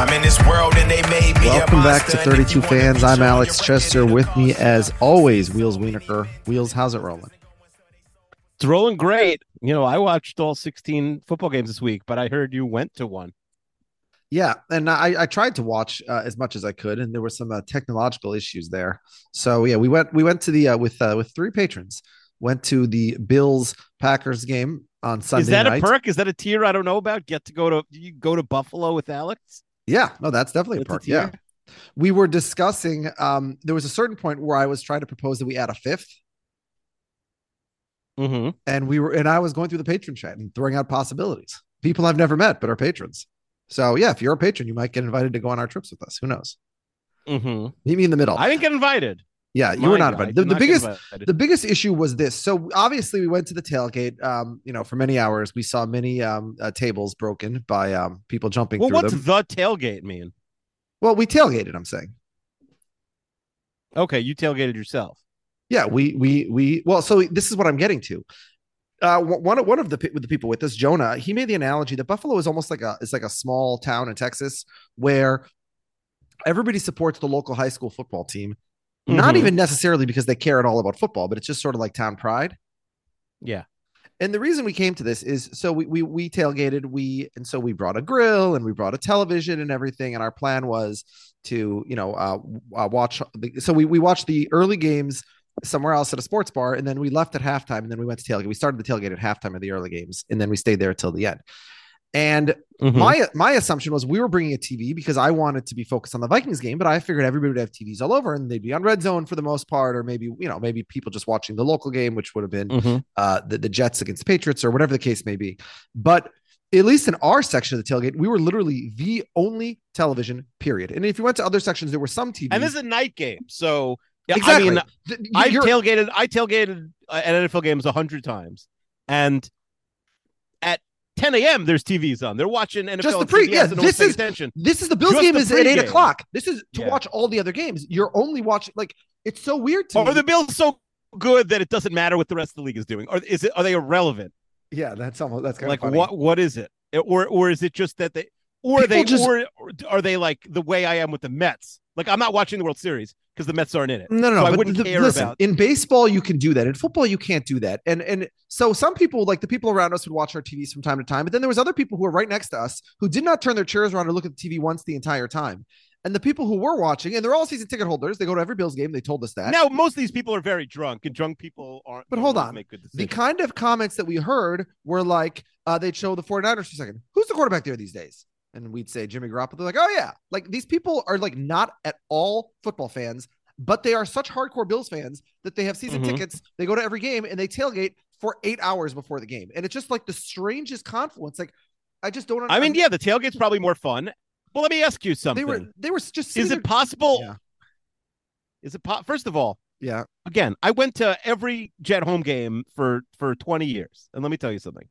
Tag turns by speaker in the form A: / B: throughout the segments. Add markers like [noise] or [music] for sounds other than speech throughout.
A: I'm in this world and they made me a
B: Welcome back to
A: monster, and if
B: 32 fans. I'm Alex Chester. With me, as always, Wheels Wienerker. Wheels, how's it rolling?
C: It's rolling great. You know, I watched all 16 football games this week, but I heard you went to one.
B: Yeah, and I, I tried to watch uh, as much as I could, and there were some uh, technological issues there. So yeah, we went we went to the uh, with uh, with three patrons. Went to the Bills Packers game on Sunday
C: Is that
B: night.
C: a perk? Is that a tier I don't know about? Get to go to you go to Buffalo with Alex?
B: Yeah, no, that's definitely a perk. yeah, we were discussing. Um, there was a certain point where I was trying to propose that we add a fifth,
C: Mm-hmm.
B: and we were and I was going through the patron chat and throwing out possibilities. People I've never met, but are patrons. So yeah, if you're a patron, you might get invited to go on our trips with us. Who knows?
C: Mm-hmm.
B: Meet me in the middle.
C: I didn't get invited.
B: Yeah, you were not invited. The, the
C: not
B: biggest the biggest issue was this. So obviously we went to the tailgate. Um, you know, for many hours we saw many um uh, tables broken by um people jumping
C: well, what's
B: them.
C: the tailgate mean?
B: well, we tailgated. I'm saying.
C: Okay, you tailgated yourself.
B: Yeah, we we we well, so this is what I'm getting to. Uh, one one of- one of the with the people with us, Jonah, he made the analogy that Buffalo is almost like a is like a small town in Texas where everybody supports the local high school football team, not
C: Mhm.
B: even necessarily because they care at all about football, but it's just sort of like town pride.
C: Yeah.
B: And the reason we came to this is so we we we tailgated, we and so we brought a grill and we brought a television and everything, and our plan was to you know uh, uh watch. The, so we we watched the early games somewhere else at a sports bar, and then we left at halftime, and then we went to tailgate. We started the tailgate at halftime of the early games, and then we stayed there until the end. And
C: Mhm.
B: my my assumption was we were bringing a TV because I wanted to be focused on the Vikings game, but I figured everybody would have TVs all over and they'd be on red zone for the most part, or maybe you know maybe people just watching the local game, which would have been
C: Mhm.
B: uh, the the Jets against the Patriots or whatever the case may be. But at least in our section of the tailgate, we were literally the only television. Period. And if you went to other sections, there were some TVs.
C: And this is a night game, so yeah,
B: exactly.
C: I mean,
B: Th-
C: I tailgated. I tailgated uh, at NFL games a hundred times, and at 10 a.m. there's TVs on. They're watching NFL.
B: Just the pre-
C: CBS
B: yeah,
C: and
B: this is-
C: attention.
B: This is the Bills
C: Just
B: game
C: the
B: is at eight o'clock. This is to
C: Yeah.
B: watch all the other games. You're only watching like it's so weird to
C: Or
B: me.
C: are the Bills so good that it doesn't matter what the rest of the league is doing, or is it? Are they irrelevant?
B: yeah, that's almost that's kind
C: Like
B: of funny.
C: what? What is it? Or or is it just that they? Or
B: People
C: they?
B: just-
C: or are they like the way I am with the Mets? Like I'm not watching the World Series because the Mets aren't in it.
B: No, no, no.
C: I wouldn't
B: the-
C: care
B: listen,
C: about.
B: in baseball you can do that. In football you can't do that. And and so some people, like the people around us, would watch our TVs from time to time. But then there was other people who were right next to us who did not turn their chairs around or look at the TV once the entire time. And the people who were watching, and they're all season ticket holders, they go to every Bills game. They told us that.
C: Now most of these people are very drunk, and drunk people aren't.
B: But hold on.
C: make good
B: the kind of comments that we heard were like, uh, they'd show the 49ers for a second. Who's the quarterback there these days? And we'd say Jimmy Garoppolo. Like, oh, yeah. Like these people are like not at all football fans, but they are such hardcore Bills fans that they have season
C: Mhm.
B: tickets. They go to every game and they tailgate for eight hours before the game. And it's just like the strangest confluence. Like, I just don't
C: I mean, yeah, the tailgate's probably more fun. Well, let me ask you something.
B: They were, they were just,
C: is it possible?
B: Yeah.
C: Is it po- first of all?
B: Yeah.
C: Again, I went to every Jet home game for for 20 years, and let me tell you something.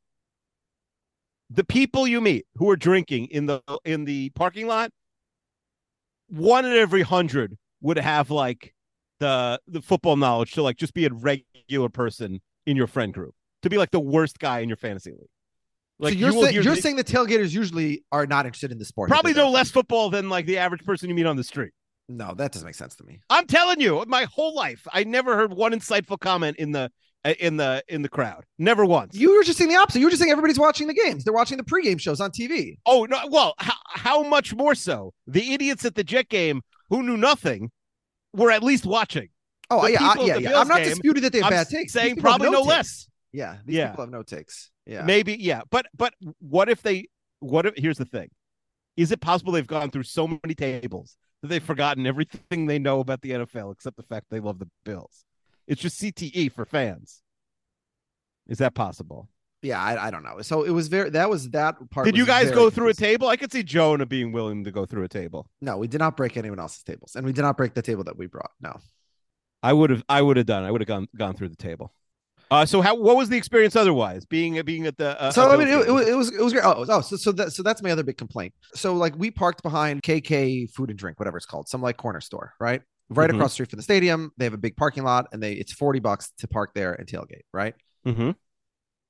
C: The people you meet who are drinking in the in the parking lot, one in every hundred would have like the the football knowledge to like just be a regular person in your friend group, to be like the worst guy in your fantasy league. Like
B: so you're,
C: you hear
B: you're
C: the-
B: saying the tailgaters usually are not interested in the sport.
C: probably
B: They're-
C: know less football than like the average person you meet on the street.
B: No, that doesn't make sense to me.
C: I'm telling you, my whole life, I never heard one insightful comment in the Uh, in the in the crowd. Never once.
B: You were just saying the opposite. You were just saying everybody's watching the games. They're watching the pregame shows on TV.
C: Oh no! Well, how, how much more so? The idiots at the Jet game who knew nothing were at least watching.
B: Oh
C: The
B: yeah, I, yeah, yeah. I'm not
C: game,
B: disputing that they have
C: I'm
B: bad takes.
C: Saying probably no
B: takes.
C: less.
B: Yeah, these
C: Yeah.
B: people have no takes. Yeah,
C: Maybe, yeah. But but what if they? What if? Here's the thing: Is it possible they've gone through so many tables that they've forgotten everything they know about the NFL except the fact they love the Bills? It's just CTE for fans. Is that possible?
B: yeah. I, I don't know. So it was very. That was that part.
C: Did you guys go through a table? I could see Jonah being willing to go through a table.
B: No, we did not break anyone else's tables, and we did not break the table that we brought. No.
C: I would have. I would have done. I would have gone gone through the table. Uh, so how? What was the experience otherwise? Being being at the. Uh,
B: so I mean, it, it, was- it was it was great. Oh, oh so so that so that's my other big complaint. So like we parked behind KK Food and Drink, whatever it's called, some like corner store, right? Right
C: Mhm.
B: across the street from the stadium. They have a big parking lot, and they it's forty bucks to park there and tailgate, right?
C: Mhm.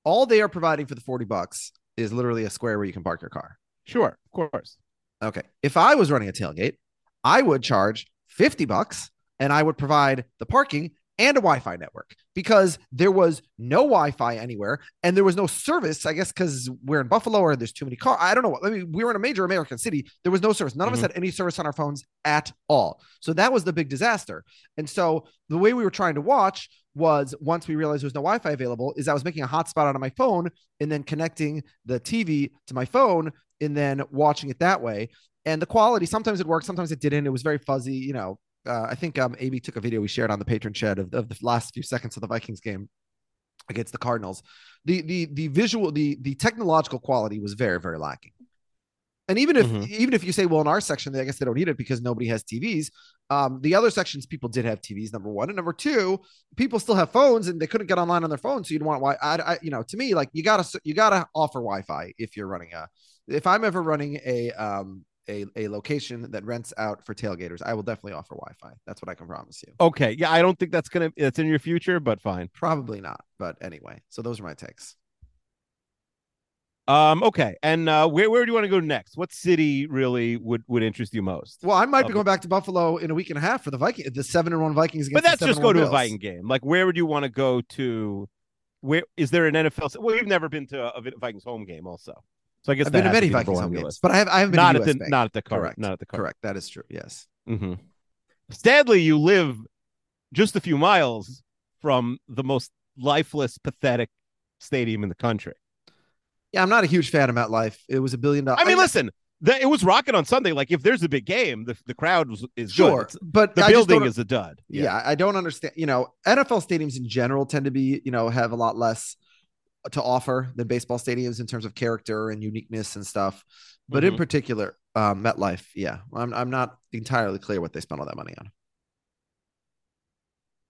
B: All they are providing for the forty bucks is literally a square where you can park your car.
C: Sure, of course.
B: Okay, if I was running a tailgate, I would charge fifty bucks, and I would provide the parking and a Wi-Fi network because there was no Wi-Fi anywhere and there was no service. I guess because we're in Buffalo or there's too many cars. I don't know. I mean, we were in a major American city. There was no service. None of us
C: Mhm.
B: had any service on our phones at all. So that was the big disaster. And so the way we were trying to watch was once we realized there was no Wi-Fi available, is I was making a hotspot out of my phone and then connecting the TV to my phone and then watching it that way. And the quality sometimes it worked, sometimes it didn't. It was very fuzzy, you know. Uh, I think um, AB took a video we shared on the patron chat of, of the last few seconds of the Vikings game against the Cardinals. The the the visual, the the technological quality was very very lacking. And even if
C: Mhm.
B: even if you say, well, in our section, I guess they don't need it because nobody has TVs. Um, the other sections, people did have TVs. Number one, and number two, people still have phones and they couldn't get online on their phone. So you'd want why I, I you know to me like you gotta you gotta offer Wi-Fi if you're running a. If I'm ever running a um a, a location that rents out for tailgaters, I will definitely offer Wi-Fi. That's what I can promise you.
C: Okay, yeah, I don't think that's gonna. It's in your future, but fine.
B: Probably not, but anyway. So those are my takes.
C: Um, okay, and uh, where where do you want to go next? What city really would would interest you most?
B: Well, I might be going back to Buffalo in a week and a half for the Viking, the seven and one Vikings. Against
C: But that's just go to a
B: Bills.
C: Viking game. Like, where would you want to go to? Where is there an NFL? Well, you've never been to a Vikings home game, also. So I guess
B: I've been to many Vikings home games, but I have I haven't been
C: not at
B: US
C: the
B: Bank.
C: not at the current,
B: Correct.
C: not at the current.
B: Correct. That is true. Yes.
C: hmm Sadly, you live just a few miles from the most lifeless, pathetic stadium in the country.
B: Yeah, I'm not a huge fan of MetLife. It was a billion dollars.
C: I mean, listen, the, it was rocking on Sunday. Like, if there's a big game, the, the crowd was, is good.
B: sure, but
C: the
B: I
C: building is a dud.
B: yeah. I don't understand. You know, NFL stadiums in general tend to be, you know, have a lot less to offer than baseball stadiums in terms of character and uniqueness and stuff. But in
C: Mhm.
B: particular, um, MetLife, yeah, I'm I'm not entirely clear what they spent all that money on.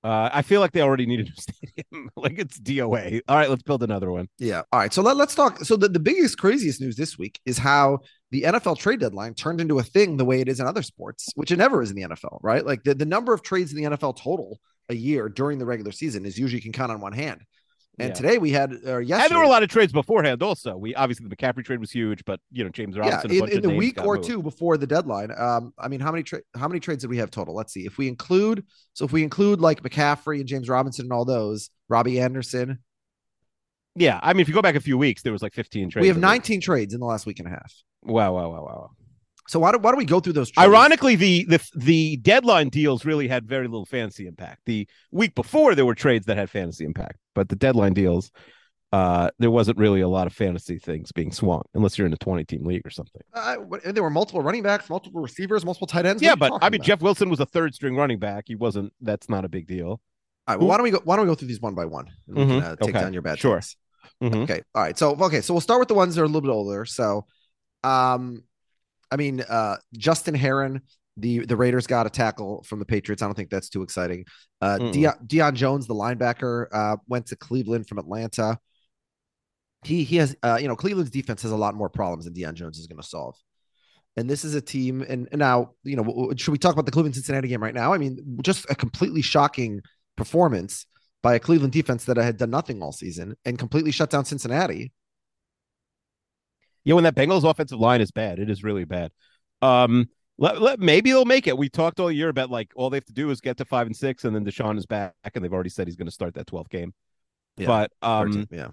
C: Uh, I feel like they already need a new [laughs] stadium. [laughs] like it's DOA. All right, let's build another one.
B: Yeah. All right. So let, let's talk. So the, the biggest, craziest news this week is how the NFL trade deadline turned into a thing the way it is in other sports, which it never is in the NFL, right? Like the, the number of trades in the NFL total a year during the regular season is usually you can count on one hand. And
C: Yeah.
B: today we had, or yesterday,
C: And there were a lot of trades beforehand. Also, we obviously the McCaffrey trade was huge, but you know James
B: yeah,
C: Robinson. a
B: in, in the week or
C: moved.
B: two before the deadline. Um, I mean, how many tra- how many trades did we have total? Let's see. If we include, so if we include like McCaffrey and James Robinson and all those, Robbie Anderson,
C: Yeah, I mean, if you go back a few weeks, there was like 15 trades.
B: we have
C: in there.
B: 19 trades in the last week and a half.
C: Wow, wow, wow, wow.
B: So why do, why don't we go through those? Trades?
C: Ironically, the the the deadline deals really had very little fantasy impact. The week before, there were trades that had fantasy impact, but the deadline deals, uh, there wasn't really a lot of fantasy things being swung, unless you're in a 20 team league or something.
B: Uh, and there were multiple running backs, multiple receivers, multiple tight ends.
C: Yeah, but I mean,
B: about?
C: Jeff Wilson was a third string running back. He wasn't. That's not a big deal.
B: All right, well, why don't we go? Why don't we go through these one by one and
C: Mhm,
B: can uh, take
C: okay,
B: down your bad
C: sure. Mhm.
B: Okay, all right. So okay, so we'll start with the ones that are a little bit older. So, um, I mean, uh, Justin Herron, the the Raiders got a tackle from the Patriots. I don't think that's too exciting. Uh,
C: Mm-mm.
B: Deion, Deion Jones, the linebacker, uh, went to Cleveland from Atlanta. He he has, uh, you know, Cleveland's defense has a lot more problems than Deion Jones is going to solve. And this is a team, and, and now, you know, should we talk about the Cleveland Cincinnati game right now? I mean, just a completely shocking performance by a Cleveland defense that had done nothing all season and completely shut down Cincinnati.
C: Yeah, when that Bengals offensive line is bad, it is really bad. Um, Let, let, maybe they'll make it. We talked all year about like all they have to do is get to five and six, and then Deshaun is back, and they've already said he's going to start that 12th game.
B: Yeah.
C: But um,
B: yeah.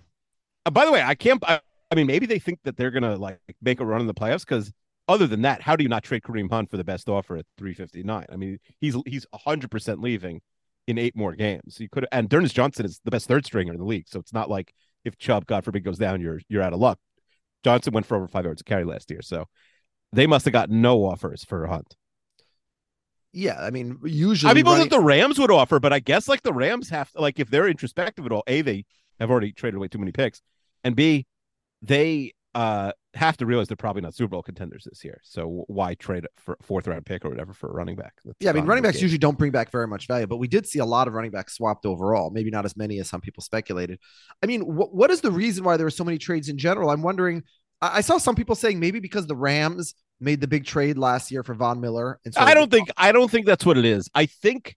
C: uh, by the way, I can't. I, I mean, maybe they think that they're going to like make a run in the playoffs because other than that, how do you not trade Kareem Hunt for the best offer at 359? I mean, he's he's 100 percent leaving in eight more games. You could and D'Ernest Johnson is the best third stringer in the league, so it's not like if Chubb, God forbid, goes down, you're you're out of luck. Johnson went for over five yards a carry last year, so they must have got no offers for Hunt.
B: Yeah, I mean, usually
C: I mean,
B: running-
C: that the Rams would offer, but I guess like the Rams have to, like if they're introspective at all, a they have already traded away too many picks, and b they uh have to realize they're probably not Super Bowl contenders this year. So why trade for a fourth round pick or whatever for a running back? That's
B: Yeah, I mean, running backs
C: game.
B: usually don't bring back very much value, but we did see a lot of running backs swapped overall. Maybe not as many as some people speculated. I mean, wh- what is the reason why there were so many trades in general? I'm wondering. I, I saw some people saying maybe because the Rams made the big trade last year for Von Miller. And so
C: I don't think I don't think that's what it is. I think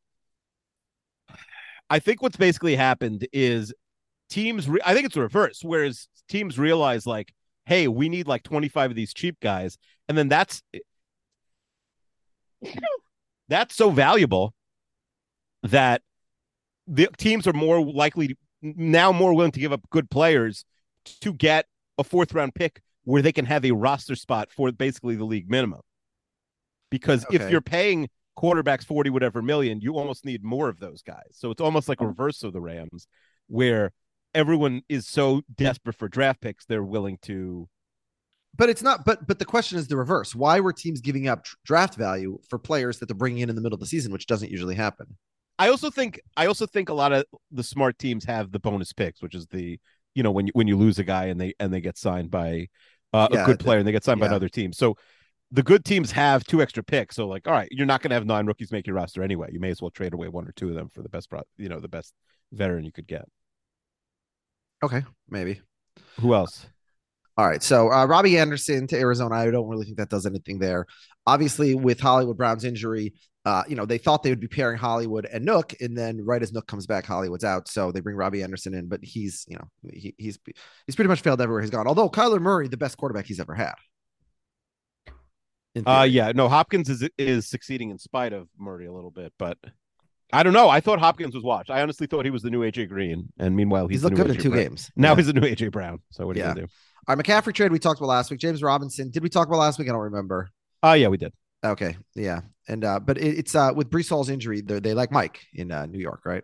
C: I think what's basically happened is teams re- I think it's the reverse whereas teams realize like hey, we need like 25 of these cheap guys and then that's that's so valuable that the teams are more likely to, now more willing to give up good players to get a fourth round pick where they can have a roster spot for basically the league minimum. Because if you're paying quarterbacks 40 whatever million, you almost need more of those guys. So it's almost like a um, reverse of the Rams where everyone is so desperate for draft picks they're willing to
B: But it's not. But but the question is the reverse. Why were teams giving up tr- draft value for players that they're bringing in in the middle of the season, which doesn't usually happen?
C: I also think I also think a lot of the smart teams have the bonus picks, which is the you know when you when you lose a guy and they and they get signed by uh,
B: Yeah,
C: a good player and they get signed by another team. So the good teams have two extra picks. So like, all right, you're not going to have nine rookies make your roster anyway. You may as well trade away one or two of them for the best, pro- you know, the best veteran you could get.
B: Okay, maybe.
C: Who else?
B: All right. So uh, Robbie Anderson to Arizona. I don't really think that does anything there. Obviously, with Hollywood Brown's injury, uh, you know, they thought they would be pairing Hollywood and Nuk, and then right as Nuk comes back, Hollywood's out. So they bring Robbie Anderson in, but he's, you know, he, he's he's pretty much failed everywhere he's gone. Although Kyler Murray, the best quarterback he's ever had.
C: Uh, yeah, no, Hopkins is is succeeding in spite of Murray a little bit, but I don't know. I thought Hopkins was watched. I honestly thought he was the new AJ Green, and meanwhile he's,
B: he's looked good in two
C: Brown.
B: games. [laughs]
C: Now
B: Yeah.
C: he's the new AJ Brown. So what are you
B: Yeah.
C: gonna do?
B: All right, McCaffrey trade we talked about last week. James Robinson. Did we talk about last week? I don't remember.
C: Oh yeah, we did.
B: Okay, yeah, and uh, but it, it's uh with Breece Hall's injury, they they like Mike in uh, New York, right?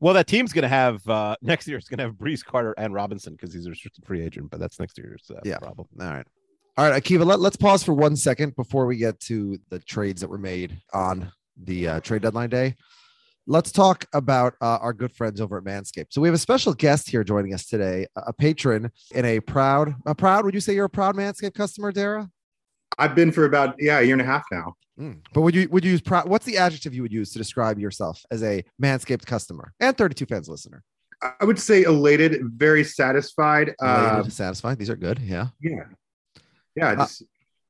C: Well, that team's going to have uh, [laughs] next year. It's going to have Breece Carter and Robinson because he's a restricted free agent. But that's next year's uh,
B: Yeah.
C: problem.
B: All right. All right, Akiva, let, let's pause for one second before we get to the trades that were made on the uh, trade deadline day. Let's talk about uh, our good friends over at Manscaped. So we have a special guest here joining us today, a patron and a proud, a proud, would you say you're a proud Manscaped customer, Dara?
D: I've been for about yeah a year and a half now.
B: Mm. But would you would you use proud? What's the adjective you would use to describe yourself as a Manscaped customer and 32 fans listener?
D: I- would say elated, very satisfied. Uh,
B: satisfied. These are good. Yeah.
D: yeah, yeah.
B: Uh,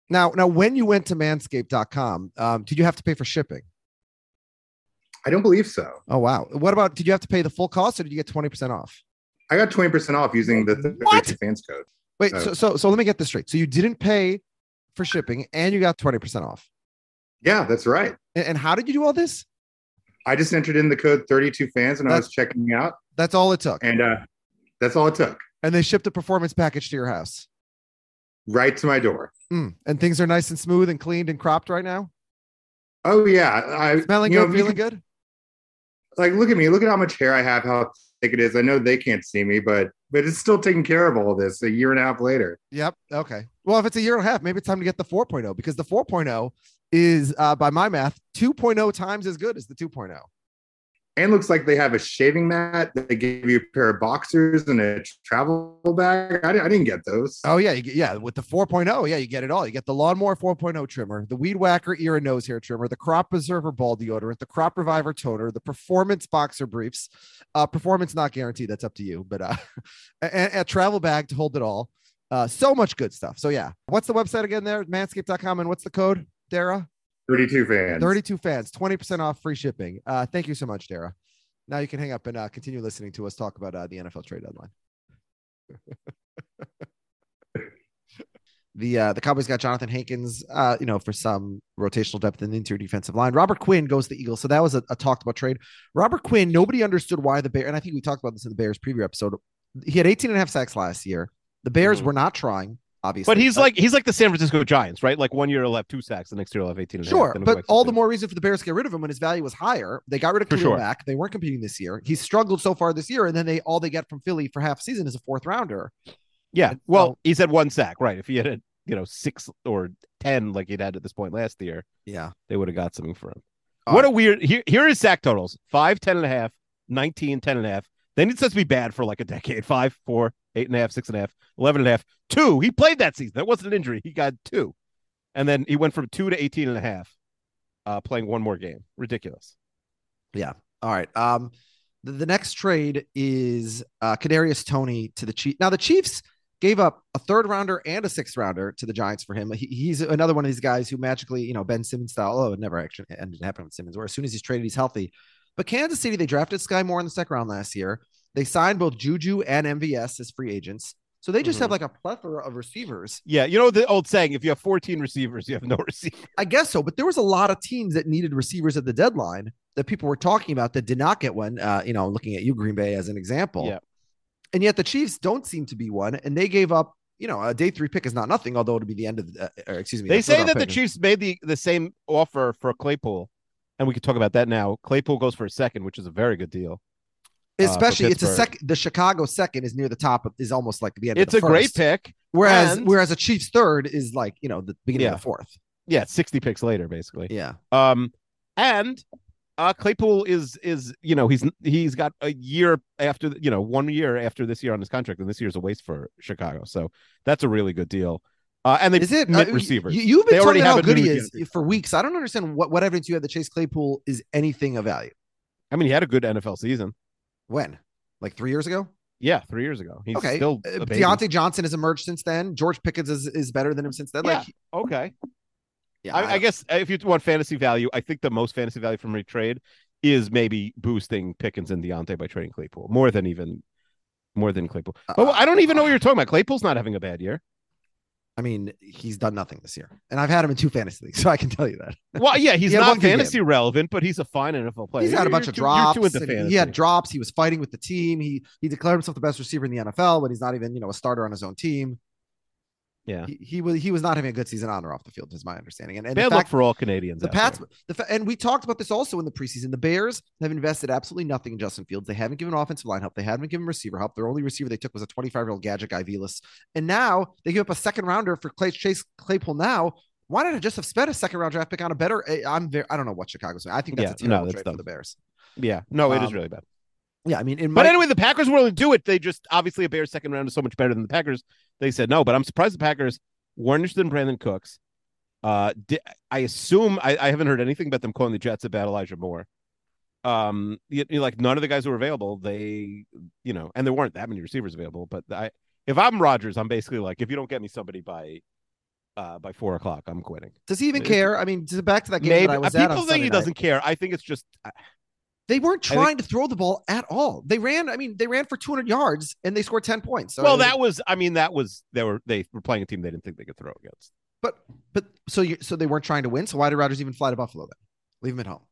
B: Now, now, when you went to Manscaped.com, um, did you have to pay for shipping?
D: I don't believe so.
B: Oh wow! What about? Did you have to pay the full cost, or did you get twenty percent off?
D: I got twenty percent off using the? 32 fans code.
B: Wait,
D: Oh.
B: so, so so let me get this straight. So you didn't pay for shipping, and you got twenty percent off.
D: Yeah, that's right.
B: And, and how did you do all this?
D: I just entered in the code 32 fans when I was checking out,
B: That's all it took,
D: and uh, that's all it took.
B: and they shipped a performance package to your house.
D: Right to my door.
B: Mm. And things are nice and smooth and cleaned and cropped right now.
D: Oh yeah, I
B: Smelling good, feeling
D: can-
B: good.
D: Like, look at me. Look at how much hair I have. How thick it is. I know they can't see me, but but it's still taking care of all this a year and a half later.
B: Yep. Okay. Well, if it's a year and a half, maybe it's time to get the 4.0 because the 4.0 is, uh, by my math, 2.0 times as good as the oh. 2.0.
D: And looks like they have a shaving mat. They give you a pair of boxers and a travel bag. I, I didn't get those.
B: Oh yeah, yeah. With the 4.0, yeah, you get it all. You get the lawnmower 4.0 trimmer, the weed whacker ear and nose hair trimmer, the crop preserver ball deodorant, the crop reviver toner, the performance boxer briefs. Uh, performance not guaranteed. That's up to you. But uh, [laughs] a, a travel bag to hold it all. Uh, so much good stuff. So yeah, what's the website again? There, manscaped.com, and what's the code, Dara?
D: 32 fans.
B: 32 fans, 20% off free shipping. Uh, thank you so much, Dara. Now you can hang up and uh, continue listening to us talk about uh, the NFL trade deadline. The uh, the Cowboys got Jonathan Hankins, uh, you know, for some rotational depth in the interior defensive line. Robert Quinn goes to the Eagles, so that was a, a talked about trade. Robert Quinn, nobody understood why the Bears, and I think we talked about this in the Bears preview episode. He had 18 and a half sacks last year. The Bears
C: Mhm.
B: were not trying, obviously.
C: But he's like he's like the San Francisco Giants, right? Like one year he'll have two sacks, the next year he'll have 18 and a half,
B: Sure,
C: go
B: but all the more reason for the Bears to get rid of him when his value was higher. They got rid of Khalil
C: sure.
B: Mack. They weren't competing this year. He's struggled so far this year, and then they all they get from Philly for half a season is a fourth rounder.
C: Yeah.
B: And
C: Well,
B: so-
C: he's had one sack, right? If he had a, you know, six or 10 like he'd had at this point last year,
B: Yeah.
C: they would have got something for him.
B: All
C: what
B: right.
C: a weird here here is sack totals 5 10 and a half 19 10 and a half then it says to be bad for like a decade [laughs] 5 4 8 and a half 6 and a half 11 and a half 2 he played that season that wasn't an injury he got 2 and then he went from 2 to 18 and a half uh playing one more game ridiculous
B: Yeah. All right. Um, the, the next trade is uh Kadarius Toney to the Chiefs. Now the Chiefs gave up a third rounder and a sixth rounder to the Giants for him. He, he's another one of these guys who magically, you know, Ben Simmons style. Oh, it never actually ended up happening with Simmons. Where as soon as he's traded, he's healthy. But Kansas City, they drafted Skyy Moore in the second round last year. They signed both Juju and MVS as free agents. So they just
C: Mhm.
B: have like a plethora of receivers.
C: yeah you know the old saying if you have 14 receivers you have no [laughs] receiver
B: I guess so, but there was a lot of teams that needed receivers at the deadline that people were talking about that did not get one. Uh, you know, looking at you, Green Bay, as an example.
C: Yeah.
B: And yet the Chiefs don't seem to be one, and they gave up. You know, a day three pick is not nothing, although it'll be the end of the. Uh, or excuse me.
C: they say that
B: round
C: the. Chiefs made the the same offer for Claypool and we could talk about that now Claypool goes for a second which is a very good deal uh,
B: especially it's a second. The Chicago second is near the top. Of, is almost like the end.
C: it's
B: of
C: a
B: the
C: great pick
B: Whereas
C: and-
B: whereas a Chiefs third is like you know the beginning
C: Yeah.
B: of the fourth.
C: yeah 60 picks later basically
B: Yeah.
C: Um, and uh, Claypool is is you know he's he's got a year after you know one year after this year on his contract, and this year's a waste for Chicago. So that's a really good deal. Uh, and they
B: Is it uh,
C: receivers.
B: You, you've been
C: already
B: talking about how good he is for weeks. I don't understand what, what evidence you have that Chase Claypool is anything of value.
C: I mean, he had a good NFL season.
B: When? Like three years ago?
C: Yeah, three years ago. He's
B: okay.
C: still
B: Uh,
C: a baby.
B: Diontae Johnson has emerged since then. George Pickens is, is better than him since then.
C: Yeah.
B: Like,
C: Okay.
B: yeah,
C: I, I guess if you want fantasy value, I think the most fantasy value from a trade is maybe boosting Pickens and Diontae by trading Claypool more than even more than Claypool. Uh, but I don't uh, even know what uh, you're talking about. Claypool's not having a bad year.
B: I mean, he's done nothing this year, and I've had him in two fantasy leaves, [laughs] so I can tell you that
C: Well, yeah, he's
B: He
C: not fantasy relevant, but he's a fine NFL player.
B: he's had a bunch
C: you're
B: of
C: too-
B: drops. He- had drops. He was fighting with the team. He he declared himself the best receiver in the NFL, when he's not even you know a starter on his own team.
C: Yeah.
B: He, he was he was not having a good season on or off the field, is my understanding. And, and
C: Bad
B: the
C: luck for all Canadians.
B: the Pats,
C: there.
B: the fa- and we talked about this also in the preseason. The Bears have invested absolutely nothing in Justin Fields. They haven't given offensive line help. They haven't given receiver help. Their only receiver they took was a 25 year old gadget guy, Velus. And now they give up a second rounder for Clay Chase Claypool. Now, why not just have spent a second round draft pick on a better? eh, I'm very, I don't know what Chicago's doing. I think that's
C: Yeah,
B: a
C: no,
B: terrible
C: that's
B: trade
C: dumb.
B: for the Bears.
C: Yeah, no, it is
B: Um,
C: really bad.
B: Yeah, I mean, in
C: But anyway, the Packers were willing to do it. They just obviously a Bears second round is so much better than the Packers. They said no, but I'm surprised the Packers weren't interested in Brandin Cooks. Uh, di- I assume I, I haven't heard anything about them calling the Jets about Elijah Moore. Um, you, you- like none of the guys who were available, they, you know, and there weren't that many receivers available. But I, if I'm Rodgers, I'm basically like, if you don't get me somebody by, uh, by four o'clock, I'm quitting.
B: does he even care? I mean, back to that game
C: Maybe
B: that I was
C: uh, people think
B: Sunday
C: he
B: night.
C: doesn't care. I think it's just uh,
B: They weren't
C: I think-
B: trying to throw the ball at all. They ran. I mean, they ran for 200 yards and they scored 10 points. So
C: well,
B: I mean,
C: that was. I mean, that was they were they were playing a team they didn't think they could throw against.
B: But but so you so they weren't trying to win. So why did Rodgers even fly to Buffalo then? Leave him at home.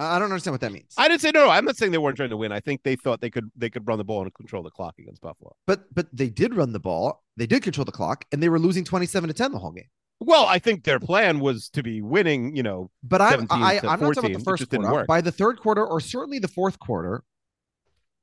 B: I I don't understand what that means.
C: I didn't say no, no. I'm not saying they weren't trying to win. I think they thought they could they could run the ball and control the clock against Buffalo.
B: but but they did run the ball. They did control the clock, and they were losing 27 to 10 the whole game.
C: Well, I think their plan was to be winning. You know,
B: But I'm I, I'm not talking about the first quarter. By the third quarter, or certainly the fourth quarter,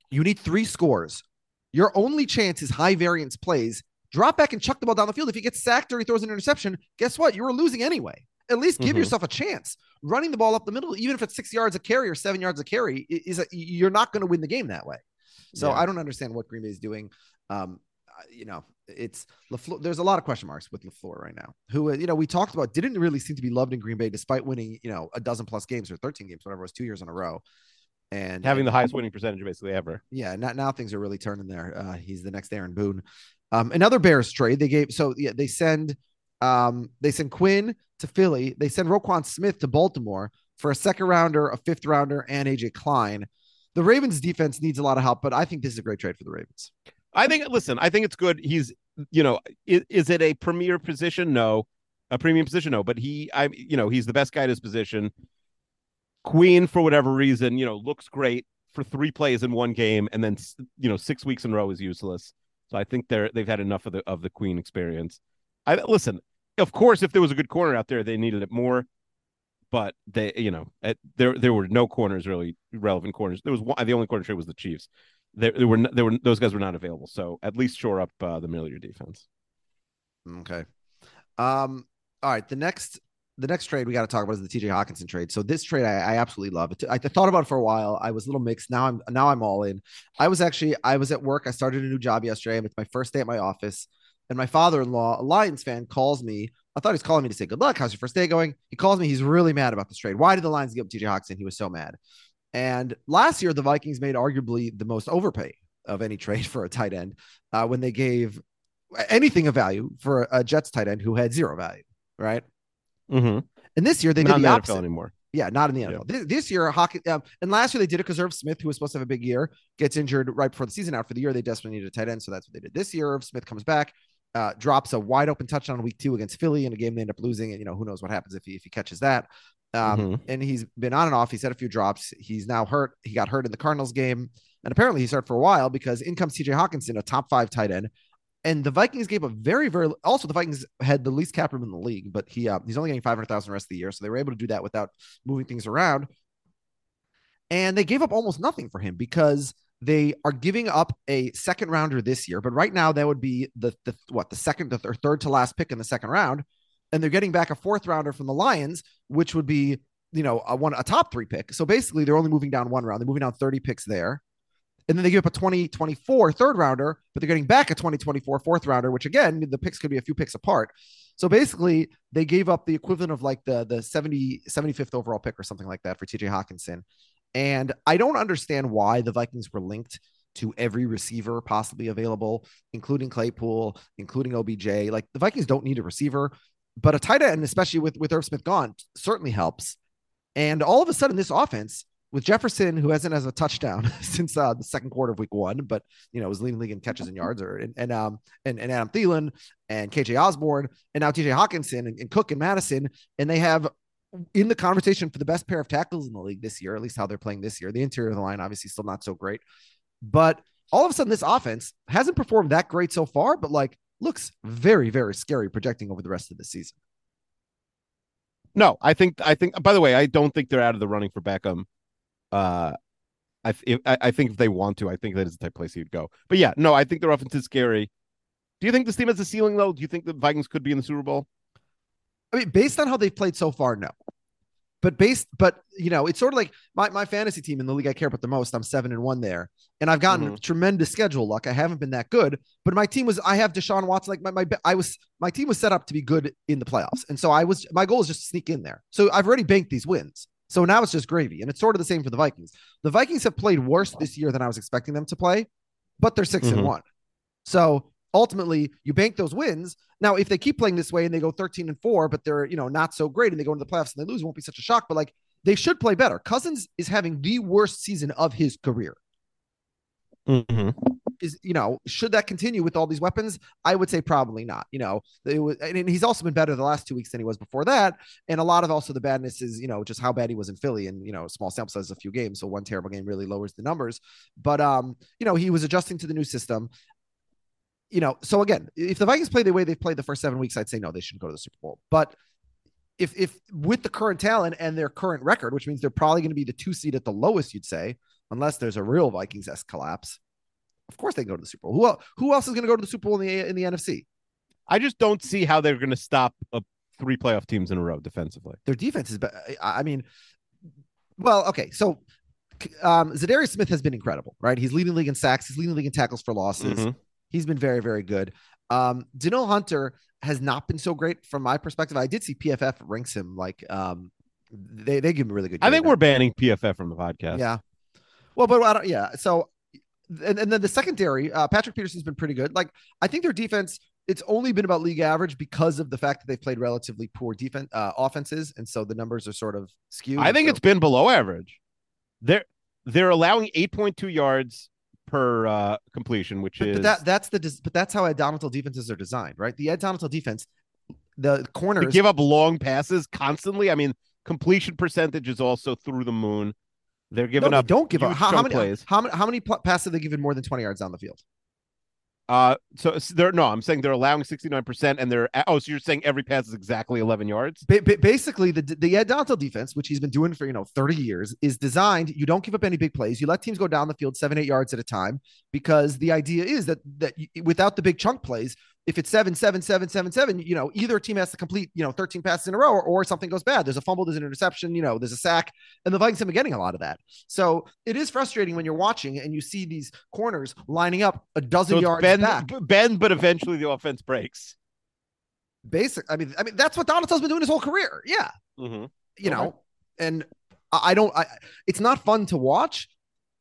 B: you need three scores. Your only chance is high variance plays. Drop back and chuck the ball down the field. If he gets sacked or he throws an interception, guess what? You were losing anyway. At least give
C: Mhm.
B: yourself a chance. Running the ball up the middle, even if it's six yards a carry or seven yards a carry, is a, you're not going to win the game that way. So
C: Yeah.
B: I don't understand what Green Bay is doing. Um, you know, it's Lafleur. There's a lot of question marks with Lafleur right now. Who uh, you know we talked about didn't really seem to be loved in Green Bay despite winning you know a dozen plus games or 13 games, whatever it was, two years in a row. And
C: having
B: and-
C: the highest winning percentage basically ever.
B: yeah, now, now things are really turning there. Uh, he's the next Aaron Boone. Um, another Bears trade they gave. So yeah, they send um, they send Quinn to Philly. They send Roquan Smith to Baltimore for a second rounder, a fifth rounder, and AJ Klein. The Ravens defense needs a lot of help, but I think this is a great trade for the Ravens.
C: I think. Listen, I think it's good. He's you know, is, is it a premier position? No, a premium position. No, but he, I, you know, he's the best guy at his position. Queen, for whatever reason, you know, looks great for three plays in one game, and then you know, six weeks in a row is useless. So I think they're they've had enough of the of the Queen experience. I listen. Of course, if there was a good corner out there, they needed it more. But they, you know, at, there there were no corners really relevant corners. There was one. The only corner trade was the Chiefs. There, there were there were those guys were not available. So at least shore up uh, the middle of your defense.
B: Okay. Um. All right. The next the next trade we got to talk about is the TJ Hockenson trade. So this trade I, I absolutely love. It. I thought about it for a while. I was a little mixed. Now I'm now I'm all in. I was actually I was at work. I started a new job yesterday. It's my first day at my office, and my father-in-law, a Lions fan, calls me. I thought he was calling me to say good luck. How's your first day going? He calls me. He's really mad about this trade. Why did the Lions give up TJ Hockenson? He was so mad. And last year the Vikings made arguably the most overpay of any [laughs] trade for a tight end uh, when they gave anything of value for a Jets tight end who had zero value. Right.
C: Mm-hmm.
B: And this year they
C: not
B: did the, opposite.
C: NFL anymore.
B: Yeah, not in the NFL. Yeah. This, this, year, hockey, um, and last year they did it because Irv Smith, who was supposed to have a big year, gets injured right before the season out for the year. They desperately needed a tight end, so that's what they did. This year, Irv Smith comes back, uh, drops a wide open touchdown week two against Philly in a game they end up losing, and you know who knows what happens if he if he catches that. Um, mm-hmm. And he's been on and off. He's had a few drops. He's now hurt. He got hurt in the Cardinals game, and apparently he's hurt for a while because in comes T.J. Hockenson, a top five tight end, and the Vikings gave a very, very also the Vikings had the least cap room in the league, but he uh, he's only getting five hundred thousand the rest of the year, so they were able to do that without moving things around. And they gave up almost nothing for him because they are giving up a second rounder this year, but right now that would be the the what the second the th- third to last pick in the second round, and they're getting back a fourth rounder from the Lions, which would be you know a one a top three pick. So basically, they're only moving down one round. They're moving down thirty picks there. And then they give up a 2024 third rounder, but they're getting back a 2024 fourth rounder, which again, the picks could be a few picks apart. So basically, they gave up the equivalent of like the the 70 75th overall pick or something like that for TJ Hockenson. And I don't understand why the Vikings were linked to every receiver possibly available, including Claypool, including OBJ. Like the Vikings don't need a receiver, but a tight end, especially with with Irv Smith gone, certainly helps. And all of a sudden, this offense with Jefferson, who hasn't has a touchdown [laughs] since uh, the second quarter of week one, but you know was leading league in catches and yards, or and and um and, and Adam Thielen and KJ Osborne, and now TJ Hockenson and, and Cook and Madison, and they have in the conversation for the best pair of tackles in the league this year, at least how they're playing this year. The interior of the line obviously still not so great, but all of a sudden this offense hasn't performed that great so far, but like looks very very scary projecting over the rest of the season.
C: No, I think I think. By the way, I don't think they're out of the running for Beckham uh, I, if, I think if they want to, I think that is the type place he'd go. But yeah, no, I think their offense is scary. Do you think this team has a ceiling though? Do you think the Vikings could be in the Super Bowl?
B: I mean, based on how they've played so far, no. But based, but you know, it's sort of like my, my fantasy team in the league I care about the most. I'm seven and one there, and I've gotten mm-hmm. tremendous schedule luck. I haven't been that good, but my team was. I have Deshaun Watson. Like my, my I was my team was set up to be good in the playoffs, and so I was. My goal is just to sneak in there. So I've already banked these wins. So now it's just gravy. And it's sort of the same for the Vikings. The Vikings have played worse this year than I was expecting them to play, but they're 6 mm-hmm. and one. So ultimately you bank those wins. Now, if they keep playing this way and they go 13 and four, but they're, you know, not so great and they go into the playoffs and they lose, it won't be such a shock. But like they should play better. Cousins is having the worst season of his career.
C: Mm-hmm.
B: Is you know should that continue with all these weapons? I would say probably not. You know, it was, and he's also been better the last two weeks than he was before that. And a lot of also the badness is you know just how bad he was in Philly, and you know small sample size, a few games, so one terrible game really lowers the numbers. But um, you know he was adjusting to the new system. You know, so again, if the Vikings play the way they've played the first seven weeks, I'd say no, they shouldn't go to the Super Bowl. But if if with the current talent and their current record, which means they're probably going to be the two seed at the lowest, you'd say unless there's a real Vikings s collapse. Of course, they go to the Super Bowl. Who else, who else is going to go to the Super Bowl in the in the NFC?
C: I just don't see how they're going to stop a three playoff teams in a row defensively.
B: Their defense is, I mean, well, okay, so um, Za'Darius Smith has been incredible, right? He's leading the league in sacks. He's leading league in tackles for losses. Mm-hmm. He's been very, very good. Um, Hunter has not been so great from my perspective. I did see PFF ranks him like um, they they give him a really good.
C: I think now. we're banning PFF from the podcast.
B: Yeah, well, but I don't, yeah. So, and, and then the secondary, uh, Patrick Peterson's been pretty good. Like, I think their defense, it's only been about league average because of the fact that they've played relatively poor defense uh, offenses, and so the numbers are sort of skewed.
C: I think
B: so.
C: it's been below average. They're they're allowing eight point two yards per uh, completion, which
B: But,
C: is
B: but that that's the but that's how Ed Donatell defenses are designed, right? The Ed Donatell defense, the corners
C: give up long passes constantly. I mean, completion percentage is also through the moon. They're
B: no,
C: giving
B: they
C: up.
B: don't give up how, how many
C: plays.
B: how many how many passes have they given more than 20 yards down the field?
C: Uh, so they're no, I'm saying they're allowing 69 percent, and they're oh, so you're saying every pass is exactly 11 yards?
B: Ba- ba- basically, the the Ed defense, which he's been doing for you know 30 years, is designed. You don't give up any big plays. You let teams go down the field seven eight yards at a time because the idea is that that you, without the big chunk plays, if it's seven seven seven seven seven, you know either team has to complete you know 13 passes in a row or, or something goes bad. There's a fumble, there's an interception, you know, there's a sack, and the Vikings have been getting a lot of that. So it is frustrating when you're watching and you see these corners lining up a dozen
C: So
B: yards
C: bend,
B: back.
C: bend, but eventually the offense breaks.
B: Basic. I mean, I mean that's what Donaldson's been doing his whole career. Yeah.
C: Mhm.
B: you
C: Okay.
B: know, and I I don't, I, it's not fun to watch,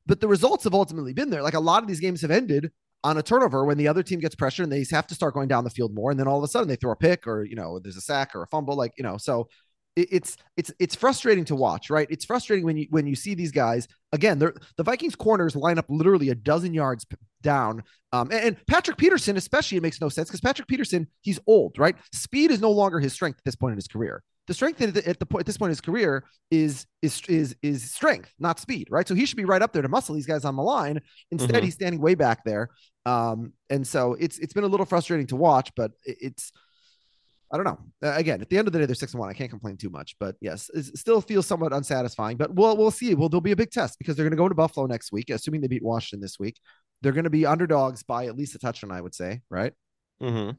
B: but the results have ultimately been there. Like a lot of these games have ended on a turnover when the other team gets pressure and they have to start going down the field more. And then all of a sudden they throw a pick or, you know, there's a sack or a fumble, like, you know, so it's, it's, it's frustrating to watch, right? It's frustrating when you, when you see these guys again, they're the Vikings corners line up literally a dozen yards down. Um, and, and Patrick Peterson, especially, it makes no sense because Patrick Peterson, he's old, right? Speed is no longer his strength at this point in his career the strength at the, at the point at this point in his career is is is is strength, not speed, right? So he should be right up there to muscle these guys on the line. Instead,
C: Mhm.
B: he's standing way back there. Um, and so it's it's been a little frustrating to watch, but it's I don't know. Uh, again, at the end of the day, they're six and one. I can't complain too much, but yes, it still feels somewhat unsatisfying. But we'll we'll see. Well, there'll be a big test because they're going to go to Buffalo next week, assuming they beat Washington this week. They're going to be underdogs by at least a touchdown, I would say, right?
C: Mhm.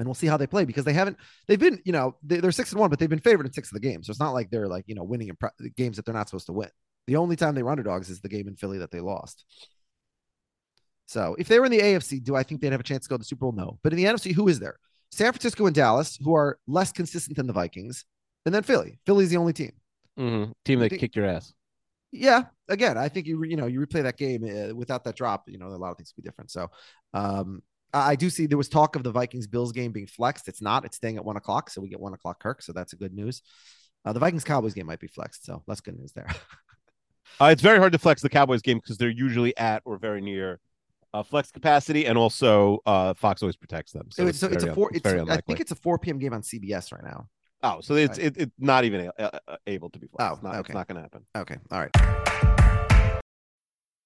B: And we'll see how they play because they haven't they've been you know they, they're six and one but they've been favored in six of the games. So it's not like they're like you know winning in pre- games that they're not supposed to win. The only time they were underdogs is the game in philly that they lost. So if they were in the afc do i think they'd have a chance to go to the super bowl? No. But in the nfc who is there? San francisco and dallas who are less consistent than the vikings and then philly. Philly's the only team.
C: Mhm. Team that
B: think-
C: kicked your ass.
B: yeah. Again i think you you know you replay that game uh, without that drop you know a lot of things would be different. So um I do see there was talk of the Vikings Bills game being flexed. It's not. It's staying at one o'clock, so we get one o'clock Kirk. So that's a good news. Uh, the Vikings Cowboys game might be flexed, so that's good news there. [laughs]
C: Uh, it's very hard to flex the Cowboys game because they're usually at or very near uh, flex capacity, and also uh, Fox always protects them. So,
B: so
C: it's,
B: it's, so it's a
C: un-
B: four. It's, I think it's a four p.m. game on CBS right now.
C: oh, so it's
B: Right.
C: it, it's not even uh, uh, able to be flexed.
B: Oh,
C: it's not,
B: okay.
C: it's not going to happen.
B: Okay, all right.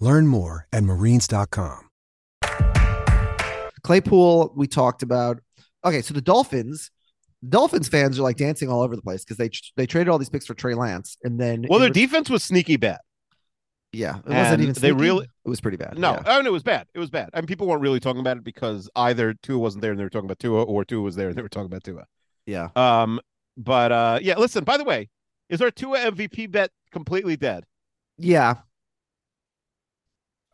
E: Learn more at marines.com.
B: Claypool, we talked about. Okay, so the Dolphins, Dolphins fans are like dancing all over the place because they they traded all these picks for Trey Lance, and then
C: Well,
B: in
C: their
B: re-
C: defense was sneaky bad.
B: yeah, it
C: and
B: wasn't even.
C: they really-
B: it was pretty bad.
C: No,
B: yeah.
C: oh, no, it was bad. It was bad. I mean, people weren't really talking about it because either Tua wasn't there and they were talking about Tua, or Tua was there and they were talking about Tua.
B: yeah.
C: Um, but uh, yeah. Listen, by the way, is our Tua MVP bet completely dead?
B: Yeah.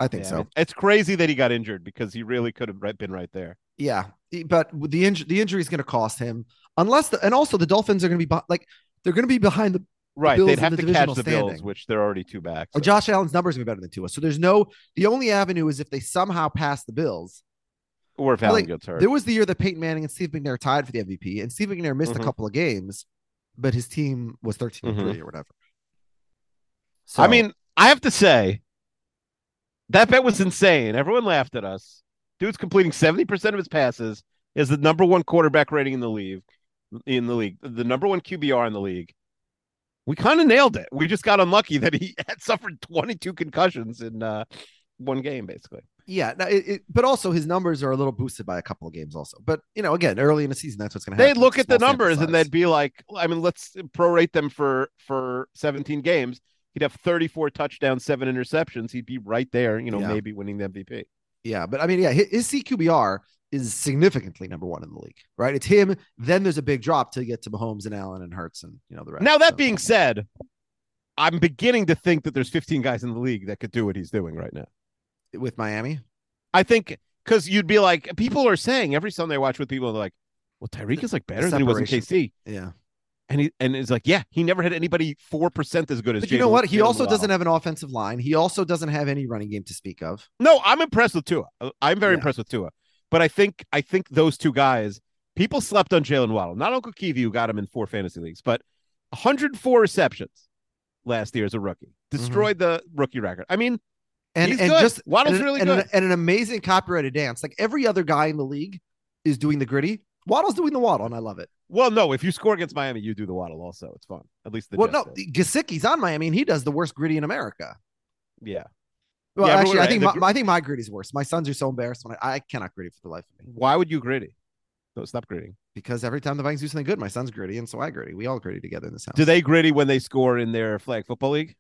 B: I think
C: Yeah,
B: so.
C: it's crazy that he got injured because he really could have been right there.
B: Yeah, but the injury, the injury is going to cost him. Unless the, and also the Dolphins are going to be like they're going to be behind the
C: Right,
B: Bills
C: they'd have
B: the
C: to catch the Bills, which they're already two back.
B: or
C: so-
B: Josh Allen's numbers going to be better than Tua. So there's no the only avenue is if they somehow pass the Bills.
C: or if Allen
B: like,
C: gets hurt.
B: There was the year that Peyton Manning and Steve McNair tied for the MVP, and Steve McNair missed
C: Mhm.
B: a couple of games, but his team was 13 and
C: Mhm.
B: 3 or whatever. So,
C: I mean, I have to say, that bet was insane. Everyone laughed at us. Dude's completing 70% of his passes, is the number one quarterback rating in the league, in the league, the number one QBR in the league. We kind of nailed it. We just got unlucky that he [laughs] had suffered 22 concussions in uh, one game, basically.
B: Yeah, no, it, it, but also his numbers are a little boosted by a couple of games, also. But you know, again, early in the season, that's what's going to happen.
C: They'd look at the numbers and they'd be like, I mean, let's prorate them for for 17 games. He'd have 34 touchdowns, seven interceptions. He'd be right there, you know,
B: Yeah.
C: maybe winning the MVP.
B: Yeah, but I mean, yeah, his, CQBR is significantly number one in the league, right? It's him. Then there's a big drop to get to Mahomes and Allen and Hurts and you know the rest.
C: Now that
B: So-
C: being said, I'm beginning to think that there's 15 guys in the league that could do what he's doing right now.
B: with Miami,
C: I think because you'd be like, people are saying every Sunday I watch with people, they're like, well, Tyreek is like better than he was in. KC.
B: yeah.
C: And he and it's like, yeah, he never had anybody four percent as good as.
B: But you know what? He also
C: Waddle.
B: doesn't have an offensive line. He also doesn't have any running game to speak of.
C: No, I'm impressed with Tua. Uh, I'm very
B: Yeah.
C: impressed with Tua. But I think I think those two guys, people slept on Jalen Waddle. Not Uncle Kiwi, who got him in four fantasy leagues, but 104 receptions last year as a rookie, destroyed the rookie record. I mean,
B: And
C: He's
B: and
C: good.
B: just
C: Waddle's
B: and,
C: really
B: and,
C: good.
B: An, and an amazing copyrighted dance. Like every other guy in the league is doing the gritty. Waddle's doing the waddle, and I love it.
C: well, no, if you score against Miami, you do the Waddle also. It's fun. At least the
B: well,
C: Jets
B: no,
C: did.
B: Gesicki's on Miami, and he does the worst gritty in America.
C: yeah.
B: Well,
C: Yeah,
B: actually, I think
C: the
B: my, I think my gritty's worse. My sons are so embarrassed when I, I cannot gritty for the life of me
C: Why would you gritty? No, stop gritting.
B: because every time the Vikings do something good, my son's gritty, and so I gritty. We all gritty together in this house.
C: Do they gritty when they score in their flag football league?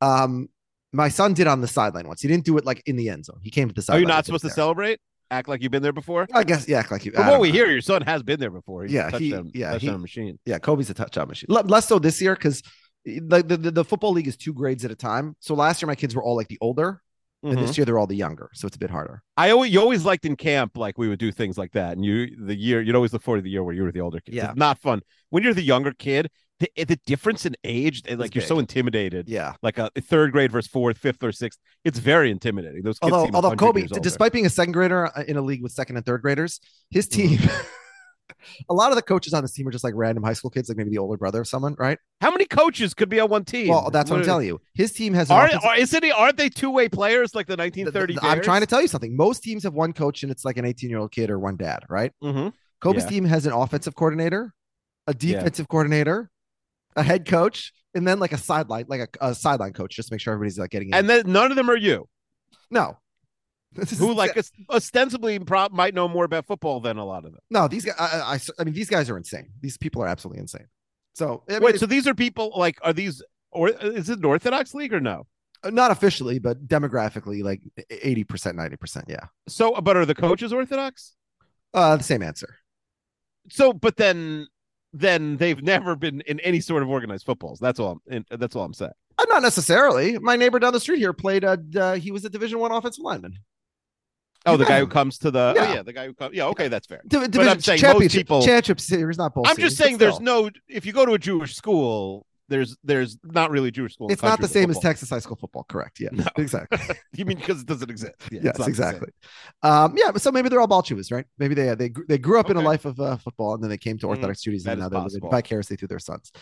B: Um, my son did on the sideline once. He didn't do it like in the end zone. He came to the sideline.
C: Are you not
B: and did it
C: supposed to celebrate? Act like you've been there before?
B: I guess yeah, act like you.
C: From what we
B: know.
C: hear, your son has been there before. He's
B: Yeah,
C: a
B: he-
C: touchdown,
B: yeah,
C: touchdown
B: he-
C: machine.
B: Yeah, Kobe's a touchdown machine. Less so this year because the, the the the football league is two grades at a time. So last year my kids were all like the older, and
C: Mhm.
B: this year they're all the younger. So it's a bit harder.
C: I always you always liked in camp like we would do things like that, and you the year you'd always look forward to the year where you were the older kid.
B: Yeah.
C: It's not fun when you're the younger kid. The, the difference in age, like
B: It's
C: you're so intimidated.
B: Yeah.
C: Like a third grade versus fourth, fifth, or sixth. It's very intimidating. Those kids
B: Although
C: seem
B: although Kobe, despite being a second grader uh, in a league with second and third graders, his
C: Mm-hmm.
B: team. [laughs] a lot of the coaches on this team are just like random high school kids, like maybe the older brother of someone, right?
C: how many coaches could be on one team?
B: Well, that's what I'm telling you. His team has.
C: Are,
B: offensive-
C: are isn't he? Aren't they two way players like the
B: th-
C: 1930?
B: th- I'm trying to tell you something. Most teams have one coach, and it's like an 18 year old kid or one dad, right?
C: hmm
B: Kobe's
C: Yeah.
B: team has an offensive coordinator, a
C: Yeah.
B: defensive coordinator, a head coach, and then like a sideline, like a, a sideline coach, just to make sure everybody's like getting in.
C: And then none of them are you,
B: no, [laughs]
C: who like os- ostensibly pro- might know more about football than a lot of them.
B: no, these guys. I, I, I mean, these guys are insane. These people are absolutely insane. So I mean,
C: Wait, so these are people like are these or is it an Orthodox league or no?
B: not officially, but demographically, like 80 percent, 90 percent. Yeah,
C: So, but are the coaches Orthodox?
B: uh, the same answer.
C: So, but then then they've never been in any sort of organized footballs. That's all. I'm, and that's all I'm saying.
B: Uh, not necessarily. My neighbor down the street here played. Uh, uh he was a Division One offensive lineman.
C: Oh, the
B: met
C: guy who comes to the
B: Yeah.
C: oh yeah, the guy who comes. Yeah, okay, that's fair.
B: Div-
C: But I'm saying most
B: championship,
C: people.
B: championship series, not bowl.
C: I'm just saying there's no. If you go to a Jewish school, there's there's not really Jewish school.
B: It's not the same as. Texas high school football. Correct. Yeah.
C: No. [laughs]
B: Exactly.
C: You mean because it doesn't exist? Yeah, [laughs]
B: yes.
C: it's not the same.
B: Exactly. Um, yeah. So maybe they're all Balchuvas, right? Maybe they they they grew up in a life of uh, football and then they came to
C: Mm,
B: Orthodox duties
C: that
B: and now they're living vicariously through their sons.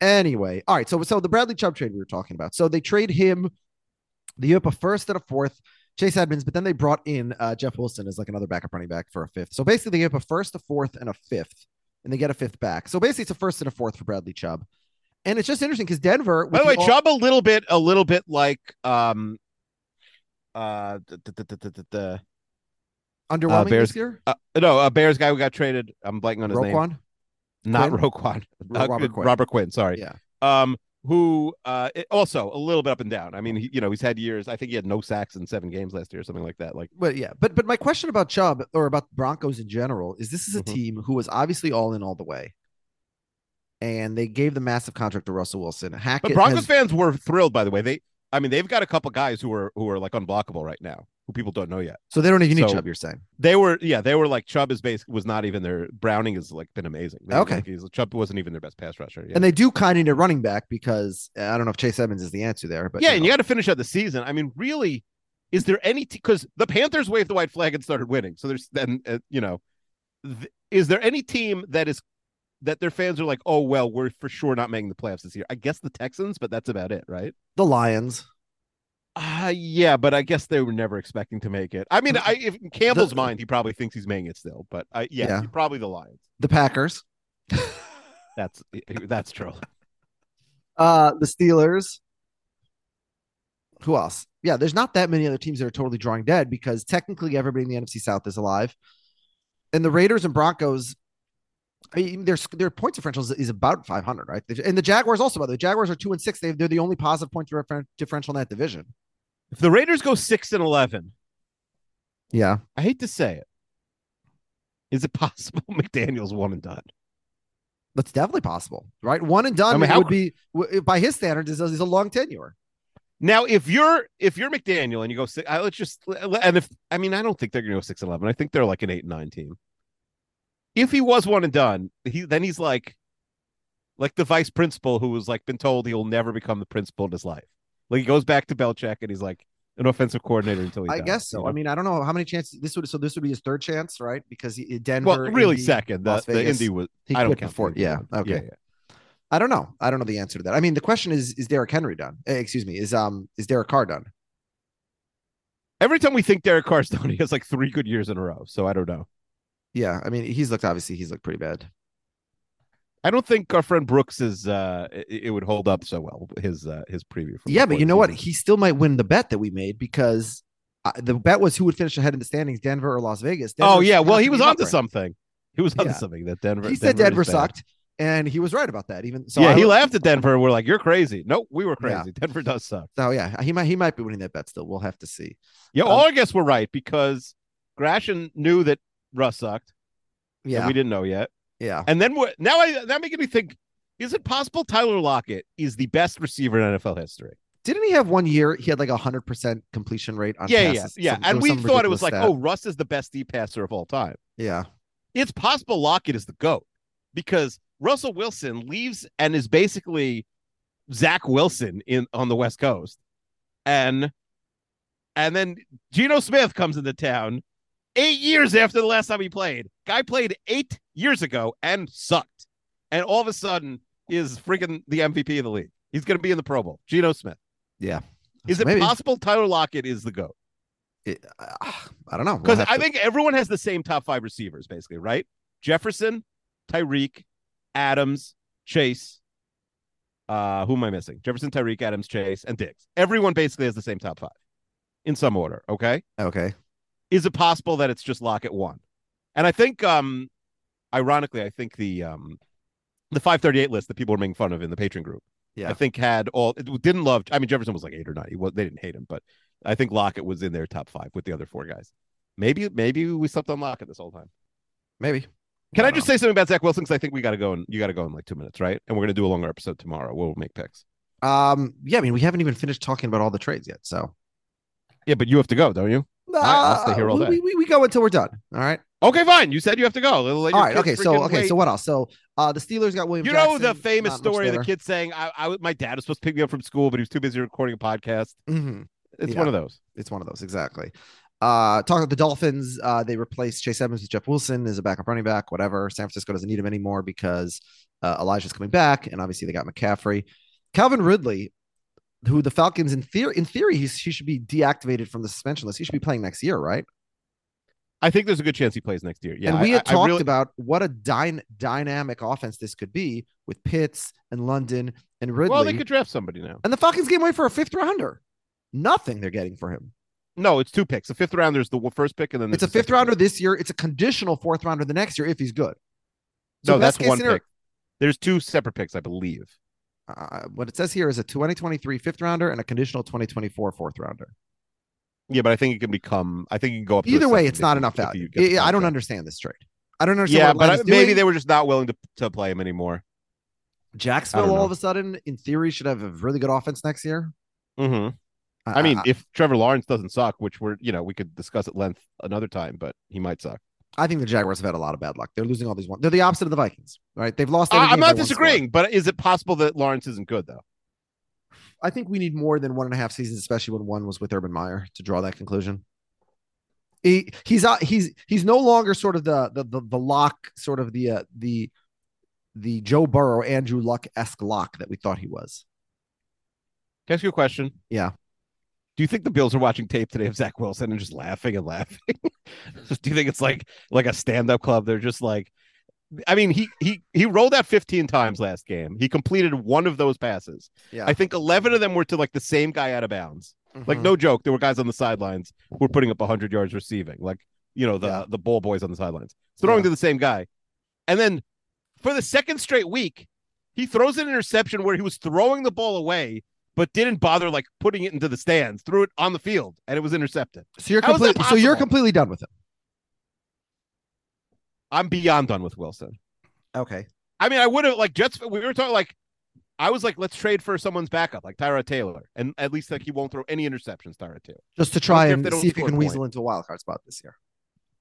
B: Anyway, all right. So so the Bradley Chubb trade we were talking about. So they trade him the year up a first and a fourth. Chase Edmonds, but then they brought in uh, Jeff Wilson as like another backup running back for a fifth. So basically, they give a first, a fourth, and a fifth, and they get a fifth back. So basically, it's a first and a fourth for Bradley Chubb. And it's just interesting because Denver.
C: By the way,
B: all-
C: Chubb a little bit, a little bit like um, uh, the, the, the, the, the,
B: underwhelming
C: Bears-
B: this year.
C: uh, no, a Bears guy who got traded. I'm blanking on his name.
B: Roquan.
C: Not
B: Quinn?
C: Roquan. Uh,
B: Robert Quinn.
C: Robert Quinn. Sorry.
B: Yeah.
C: Um, who uh it- also a little bit up and down. I mean, he, you know, he's had years. I think he had no sacks in seven games last year, or something like that. Like,
B: But yeah, but but my question about Chubb or about Broncos in general is this is a
C: Mhm.
B: team who was obviously all in all the way, and they gave the massive contract to Russell Wilson. Hackett
C: but Broncos
B: has-
C: fans were thrilled. By the way, they, I mean, they've got a couple guys who are who are like unblockable right now, who people don't know yet.
B: so they don't even need
C: so-
B: Chubb. You're saying
C: They were, yeah, they were like Chubb is basic was not even their Browning has like been amazing. They-
B: Okay.
C: like, Chubb wasn't even their best pass rusher. Yeah.
B: and they do kind of need a running back because uh, I don't know if Chase Evans is the answer there, but
C: yeah,
B: you
C: and you got to finish out the season. I mean, really, is there any because the Panthers waved the white flag and started winning? So there's then uh, you know, th- is there any team that is that their fans are like, oh well, we're for sure not making the playoffs this year? I guess the Texans, but that's about it, right?
B: the Lions.
C: Uh yeah, but I guess they were never expecting to make it. I mean, I if in Campbell's
B: The-
C: mind, he probably thinks he's making it still, but I yeah,
B: Yeah.
C: probably the Lions.
B: The Packers, [laughs]
C: That's that's true. [laughs]
B: uh, the Steelers, Who else? Yeah, there's not that many other teams that are totally drawing dead because technically everybody in the NFC South is alive, and the Raiders and Broncos. I mean, their their points differential is, is about 500, right? And the Jaguars also, by the way, Jaguars are two and six. They they're the only positive point differ- differential in that division.
C: If the Raiders go six and eleven,
B: Yeah,
C: I hate to say it, is it possible [laughs] McDaniel's one and done?
B: that's definitely possible, right? One and done
C: I mean, how-
B: would be by his standards is a, is a long tenure.
C: Now, if you're if you're McDaniel and you go six, I, let's just and if I mean I don't think they're going to go six and eleven. I think they're like an eight and nine team. If he was one and done, he then he's like, like the vice principal who was like been told he will never become the principal in his life. Like he goes back to Belichick and he's like an offensive coordinator until he.
B: I
C: dies,
B: guess so.
C: you know?
B: I mean, I don't know how many chances this would. So this would be his third chance, right? Because he, Denver,
C: well, really
B: Indy,
C: second. The, the Indy was.
B: He
C: I don't count
B: before. Yeah. Okay.
C: Yeah, yeah.
B: I don't know. I don't know the answer to that. I mean, the question is: Is Derrick Henry done? Eh, excuse me. Is um is Derek Carr done?
C: Every time we think Derek Carr's [laughs] done, he has like three good years in a row. So I don't know.
B: Yeah. I mean, he's looked obviously he's looked pretty bad.
C: I don't think our friend Brooks is. uh It, it would hold up so well. His uh his preview.
B: Yeah, but you know what? He still might win the bet that we made because uh, the bet was who would finish ahead in the standings, Denver or Las Vegas.
C: Oh yeah, well he was onto something. He was onto
B: Yeah.
C: something that Denver.
B: He said Denver sucked, and he was right about that. Even so,
C: yeah,
B: I
C: he
B: would-
C: laughed at Denver. We're like, you're crazy. Nope, we were
B: Yeah.
C: crazy. Denver does suck.
B: So yeah, he might he might be winning that bet still. We'll have to see.
C: Yeah,
B: Um,
C: all I guess we're right because Gratian knew that Russ sucked.
B: Yeah,
C: we didn't know yet.
B: yeah.
C: And then we're now I that making me think: Is it possible Tyler Lockett is the best receiver in NFL history?
B: Didn't he have one year? He had like a hundred percent completion rate on
C: Yeah, yeah,
B: passes.
C: yeah.
B: Some- there
C: and we thought it was like,
B: stat.
C: oh, Russ is the best deep passer of all time.
B: yeah,
C: it's possible Lockett is the GOAT because Russell Wilson leaves and is basically Zach Wilson in on the West Coast. And and then Geno Smith comes into town eight years after the last time he played. Guy played eight years ago and sucked. And all of a sudden is freaking the MVP of the league. He's gonna be in the Pro Bowl. Geno Smith.
B: yeah.
C: Is
B: So
C: it
B: maybe-
C: possible Tyler Lockett is the GOAT?
B: It- uh, I don't know We'll
C: Because I
B: to-
C: think everyone has the same top five receivers, basically, right? Jefferson, Tyreek, Adams, Chase. Uh, who am I missing? Jefferson, Tyreek, Adams, Chase, and Diggs. Everyone basically has the same top five in some order. Okay.
B: okay.
C: Is it possible that it's just Lockett one? And I think, um, ironically, I think the um, the 538 list that people were making fun of in the Patreon group,
B: Yeah.
C: I think had all it didn't love. I mean, Jefferson was like eight or nine. He was they didn't hate him, but I think Lockett was in their top five with the other four guys. Maybe maybe we slept on Lockett this whole time.
B: Maybe.
C: Can I,
B: don't
C: just say something about Zach Wilson? Because I think we got to go and you got to go in like two minutes, right? And we're gonna do a longer episode tomorrow. We'll make picks.
B: Um. Yeah. I mean, we haven't even finished talking about all the trades yet. So
C: Yeah, but you have to go, don't you? I'll stay here all day.
B: We, we, we go until we're done. All right.
C: Okay, fine. You said you have to go.
B: All right. Okay. So okay.
C: wait.
B: So what else? So uh, the Steelers got William.
C: you know
B: Jackson,
C: the famous story of the kid saying, I, "I my dad was supposed to pick me up from school, but he was too busy recording a podcast."
B: Mhm.
C: It's
B: Yeah.
C: one of those.
B: It's one of those exactly. Uh, talking about the Dolphins, uh, they replaced Chase Evans with Jeff Wilson as a backup running back. Whatever. San Francisco doesn't need him anymore because uh, Elijah's coming back, and obviously they got McCaffrey. Calvin Ridley, who the Falcons in theory, in theory, he's, he should be deactivated from the suspension list. He should be playing next year, right?
C: I think there's a good chance he plays next year. Yeah,
B: and we
C: I-
B: had
C: I
B: talked
C: really-
B: about what a dyn- dynamic offense this could be with Pitts and London and Ridley.
C: Well, they could draft somebody now.
B: and the Falcons gave away for a fifth rounder. Nothing they're getting for him.
C: No, it's two picks. The fifth rounder is the first pick, and then
B: It's a fifth rounder
C: pick.
B: this year. It's a conditional fourth rounder the next year if he's good. So
C: No, that's one
B: scenario-
C: pick. There's two separate picks, I believe.
B: Uh, what it says here is a 2023 fifth rounder and a conditional 2024 fourth rounder.
C: Yeah, but I think it can become. I think it can go up.
B: Either way, it's not
C: you-
B: enough value.
C: you get
B: I- don't understand this trade. I don't understand.
C: Yeah, but I, maybe they were just not willing to, to play him anymore.
B: Jacksonville all of a sudden, in theory, should have a really good offense next year.
C: hmm I mean, if Trevor Lawrence doesn't suck, which we're you know we could discuss at length another time, but he might suck.
B: I think the Jaguars have had a lot of bad luck. They're losing all these one. They're the opposite of the Vikings, right? They've lost.
C: I, I'm not disagreeing, but is it possible that Lawrence isn't good though?
B: I think we need more than one and a half seasons, especially when one was with Urban Meyer, to draw that conclusion. He he's uh, he's he's no longer sort of the the the, the lock, sort of the uh, the the Joe Burrow, Andrew Luck esque lock that we thought he was.
C: Can I ask you a question?
B: Yeah.
C: Do you think the Bills are watching tape today of Zach Wilson and just laughing and laughing? [laughs] Do you think it's like like a stand up club? They're just like, I mean, he he he rolled out 15 times last game. He completed one of those passes.
B: Yeah.
C: I think 11 of them were to like the same guy out of bounds. Like
B: Mhm.
C: no joke, there were guys on the sidelines who were putting up 100 yards receiving. Like you know the the ball boys on the sidelines throwing
B: Yeah.
C: to the same guy, and then for the second straight week, he throws an interception where he was throwing the ball away. But didn't bother like putting it into the stands. Threw it on the field, and it was intercepted.
B: So you're
C: How is that
B: completely so you're completely done with him.
C: I'm beyond done with Wilson.
B: Okay.
C: I mean, I would have like Jets. We were talking like, I was like, let's trade for someone's backup, like Tyrod Taylor, and at least like he won't throw any interceptions. Tyrod Taylor.
B: Just to try
C: don't if
B: and see if you
C: score
B: can weasel into a wild card spot this year.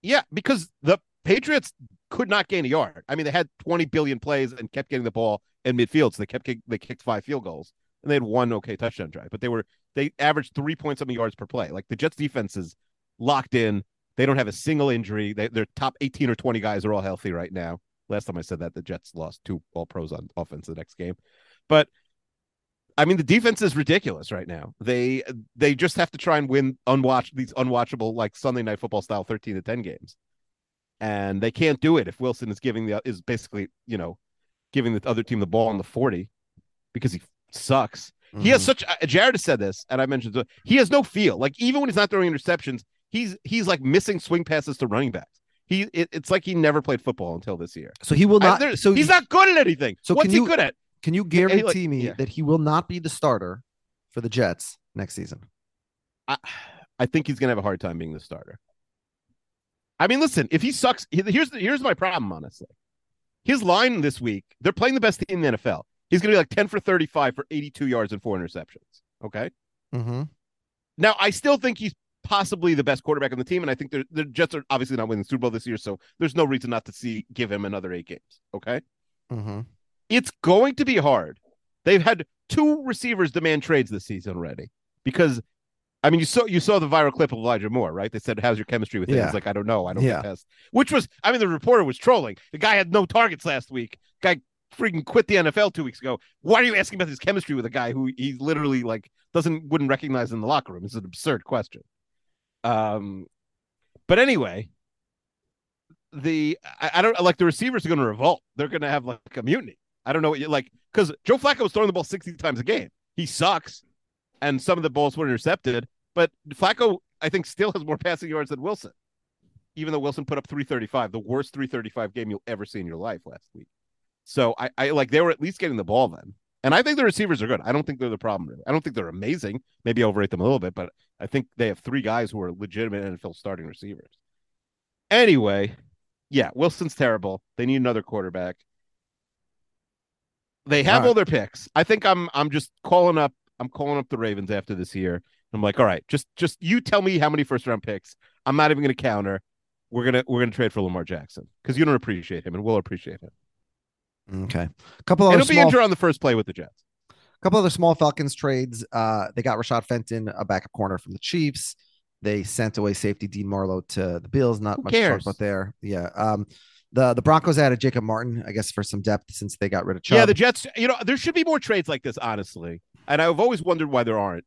C: Yeah, because the Patriots could not gain a yard. I mean, they had 20 billion plays and kept getting the ball in midfield, so they kept kick- they kicked five field goals and they had one okay touchdown drive, but they were they averaged three point something yards per play. Like the Jets defense is locked in. They don't have a single injury. They, their top 18 or 20 guys are all healthy right now. Last time I said that, the Jets lost two all pros on offense the next game. But I mean, the defense is ridiculous right now. They they just have to try and win unwatch these unwatchable like Sunday night football style 13 to 10 games. And they can't do it if Wilson is giving the is basically, you know, giving the other team the ball on the 40 because he sucks. He has
B: Mhm.
C: such uh, Jared has said this, and I mentioned he has no feel. Like even when he's not throwing interceptions, he's he's like missing swing passes to running backs. He it, it's like he never played football until this year.
B: So he will
C: I-
B: not.
C: there-
B: so
C: he's
B: you-
C: not good at anything.
B: So
C: what's
B: can
C: he
B: you-
C: good at?
B: Can you
C: Hey, like-
B: guarantee me
C: yeah.
B: that he will not be the starter for the Jets next season?
C: I, I think he's gonna have a hard time being the starter. I mean, listen, if he sucks, here's here's my problem. Honestly, his line this week, they're playing the best team in the NFL. He's gonna be like ten for thirty five for eighty two yards and four interceptions. Okay.
B: Mm-hmm.
C: Now, I still think he's possibly the best quarterback on the team, and I think they're- the Jets are obviously not winning the Super Bowl this year, so there's no reason not to see give him another eight games. Okay,
B: Mm-hmm.
C: it's going to be hard. They've had two receivers demand trades this season already because, I mean, you saw you saw the viral clip of Elijah Moore, right? They said, "How's your chemistry with him?"
B: Yeah.
C: He's like, "I don't know. I don't
B: Yeah.
C: get past." Which was, I mean, the reporter was trolling. The guy had no targets last week. Guy freaking quit the NFL two weeks ago. Why are you asking about his chemistry with a guy who he literally like doesn't wouldn't recognize in the locker room? It's an absurd question. Um, but anyway, the I, I don't like the receivers are going to revolt. They're going to have like a mutiny. I don't know what you like because Joe Flacco was throwing the ball sixty times a game. He sucks, and some of the balls were intercepted. But Flacco, I think, still has more passing yards than Wilson, even though Wilson put up three thirty five, the worst three thirty five game you'll ever see in your life last week. So I, I like they were at least getting the ball then. And I think the receivers are good. I don't think they're the problem really. I don't think they're amazing. Maybe I overrate them a little bit, but I think they have three guys who are legitimate NFL starting receivers. Anyway, yeah, Wilson's terrible. They need another quarterback. They have
B: All right.
C: all their picks. I think I'm I'm just calling up I'm calling up the Ravens after this year. I'm like, all right, just just you tell me how many first round picks. I'm not even gonna counter. We're gonna we're gonna trade for Lamar Jackson because you don't appreciate him and we'll appreciate him.
B: Okay. A couple
C: And
B: other
C: he'll be
B: small,
C: injured on the first play with the Jets.
B: A couple other small Falcons trades. Uh, they got Rashad Fenton, a backup corner from the Chiefs. They sent away safety Dean Marlowe to the Bills. Not
C: Who
B: much to talk about there. Yeah. Um, the the Broncos added Jacob Martin, I guess, for some depth since they got rid of Chubb.
C: Yeah, the Jets, you know, there should be more trades like this, honestly. And I've always wondered why there aren't.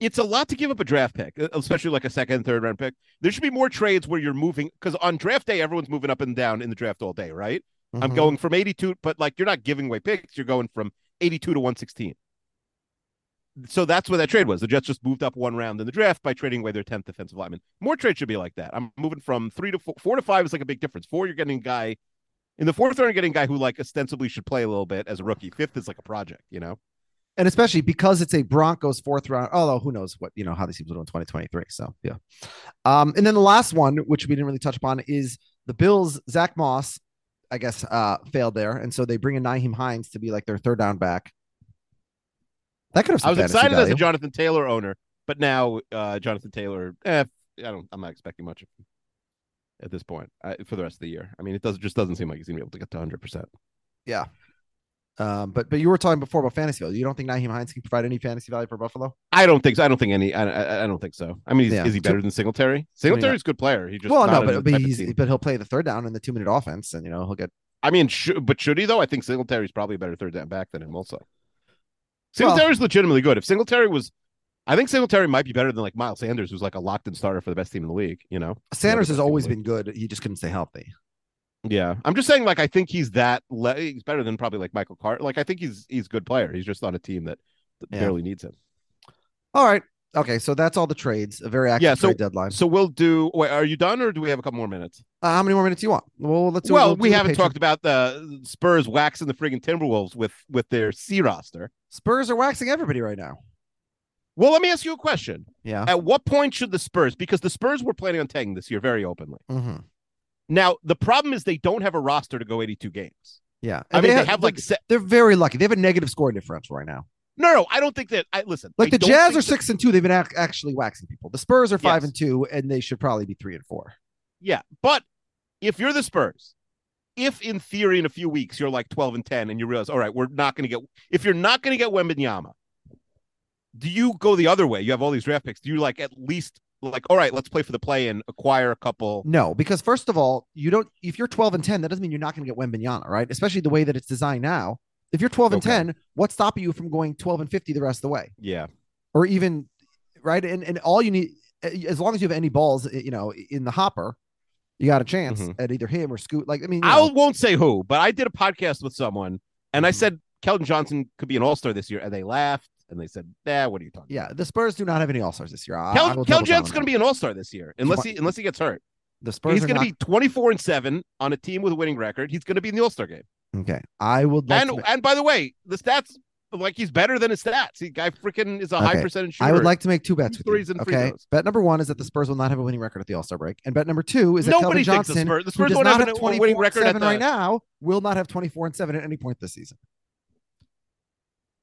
C: It's a lot to give up a draft pick, especially like a second and third round pick. There should be more trades where you're moving because on draft day, everyone's moving up and down in the draft all day, right? I'm
B: Mhm.
C: going from 82, but like you're not giving away picks, you're going from 82 to 116. So that's what that trade was. The Jets just moved up one round in the draft by trading away their 10th defensive lineman. More trades should be like that. I'm moving from three to four, four to five is like a big difference. Four, you're getting a guy in the fourth round, you're getting a guy who like ostensibly should play a little bit as a rookie. Fifth is like a project, you know?
B: and especially because it's a Broncos fourth round. Although who knows what you know how these teams will do in 2023. So yeah. Um, and then the last one, which we didn't really touch upon, is the Bills. Zach Moss, I guess, uh, failed there, and so they bring in Nyheim Hines to be like their third down back. That could have.
C: I was excited as a. Jonathan Taylor owner, but now uh, Jonathan Taylor, eh, I don't, I'm not expecting much of him at this point uh, for the rest of the year. I mean, it does just doesn't seem like he's gonna be able to get to 100. percent
B: Yeah. Um, but but you were talking before about fantasy value. You don't think Nyheim Hines can provide any fantasy value for Buffalo?
C: I don't think so. I don't think any. I, I, I don't think so. I mean, he's,
B: Yeah.
C: is he better than Singletary? Singletary is a good player. He just
B: well, no, but, but he's but he'll play the third down in the two minute offense, and you know he'll get.
C: I mean, sh- but should he though? I think Singletary's probably a better third down back than him. Also,
B: Well-
C: Singletary's legitimately good. If Singletary was, I think Singletary might be better than like Miles Sanders, who's like a locked in starter for the best team in the league. You know,
B: Sanders has
C: other best team in
B: always been good. He just couldn't stay healthy.
C: Yeah, I'm just saying. Like, I think he's that. Le- he's better than probably like Michael Carter. Like, I think he's he's a good player. He's just on a team that that
B: Yeah.
C: barely needs him.
B: All right. Okay, so that's all the trades. A very active
C: Yeah, so
B: trade deadline.
C: so we'll do. Wait, are you done, or do we have a couple more minutes?
B: Uh, how many more minutes do you want? Well, let's. Do,
C: well,
B: we'll
C: we haven't talked about the Spurs waxing the friggin' Timberwolves with with their C roster.
B: Spurs are waxing everybody right now.
C: Well, let me ask you a question.
B: Yeah.
C: At what point should the Spurs, because the Spurs were planning on tanking this year very openly.
B: hmm
C: Now, the problem is they don't have a roster to go 82 games.
B: Yeah.
C: I
B: And
C: mean, they have, like,
B: they're-
C: se-
B: they're very lucky. They have a negative scoring differential right now.
C: No, no, I don't think that. I listen.
B: Like
C: I
B: the Jazz are
C: that-
B: six and two. They've been ac- actually waxing people. The Spurs are five
C: Yes.
B: and two, and they should probably be three and four.
C: Yeah, but if you're the Spurs, if in theory in a few weeks you're like 12 and 10 and you realize, all right, we're not going to get, if you're not going to get Wembanyama, do you go the other way? You have all these draft picks. Do you like at least like, all right, let's play for the play and acquire a couple?
B: No, because first of all, you don't. If you're 12 and 10, that doesn't mean you're not going to get Wembanyama, right? Especially the way that it's designed now. If you're 12 and
C: Okay.
B: 10, what's stopping you from going 12 and 50 the rest of the way,
C: Yeah.
B: or even right? And and all you need, as long as you have any balls, you know, in the hopper, you got a chance
C: Mhm.
B: at either him or Scoot. Like I mean,
C: I
B: know,
C: won't say who, but I did a podcast with someone and
B: Mm-hmm.
C: I said Keldon Johnson could be an all star this year. And they laughed and they said, nah, what are you talking about?
B: yeah, the Spurs do not have any All Stars this year. I- I
C: about?
B: will
C: Keldon
B: double down
C: Johnson's
B: on
C: going to be an all star this year, unless he, unless he gets hurt.
B: the Spurs.
C: He's going to
B: not-
C: be 24 and 7 on a team with a winning record. He's going to be in the all star game.
B: okay. I would like
C: and
B: to
C: and by the way, the stats like he's better than his stats. He guy freaking is a high
B: Okay.
C: percentage shooter.
B: I would like to make two bets with you.
C: and
B: Okay. Bet number one is that the Spurs will not have a winning record at the All Star break, and bet number two is that
C: Nobody
B: Kelvin
C: thinks the
B: Johnson,
C: Spurs- the
B: who
C: Spurs
B: does
C: don't have
B: have
C: a
B: 24
C: winning record at
B: 7 right
C: the-
B: now, will not have 24 and seven at any point this season.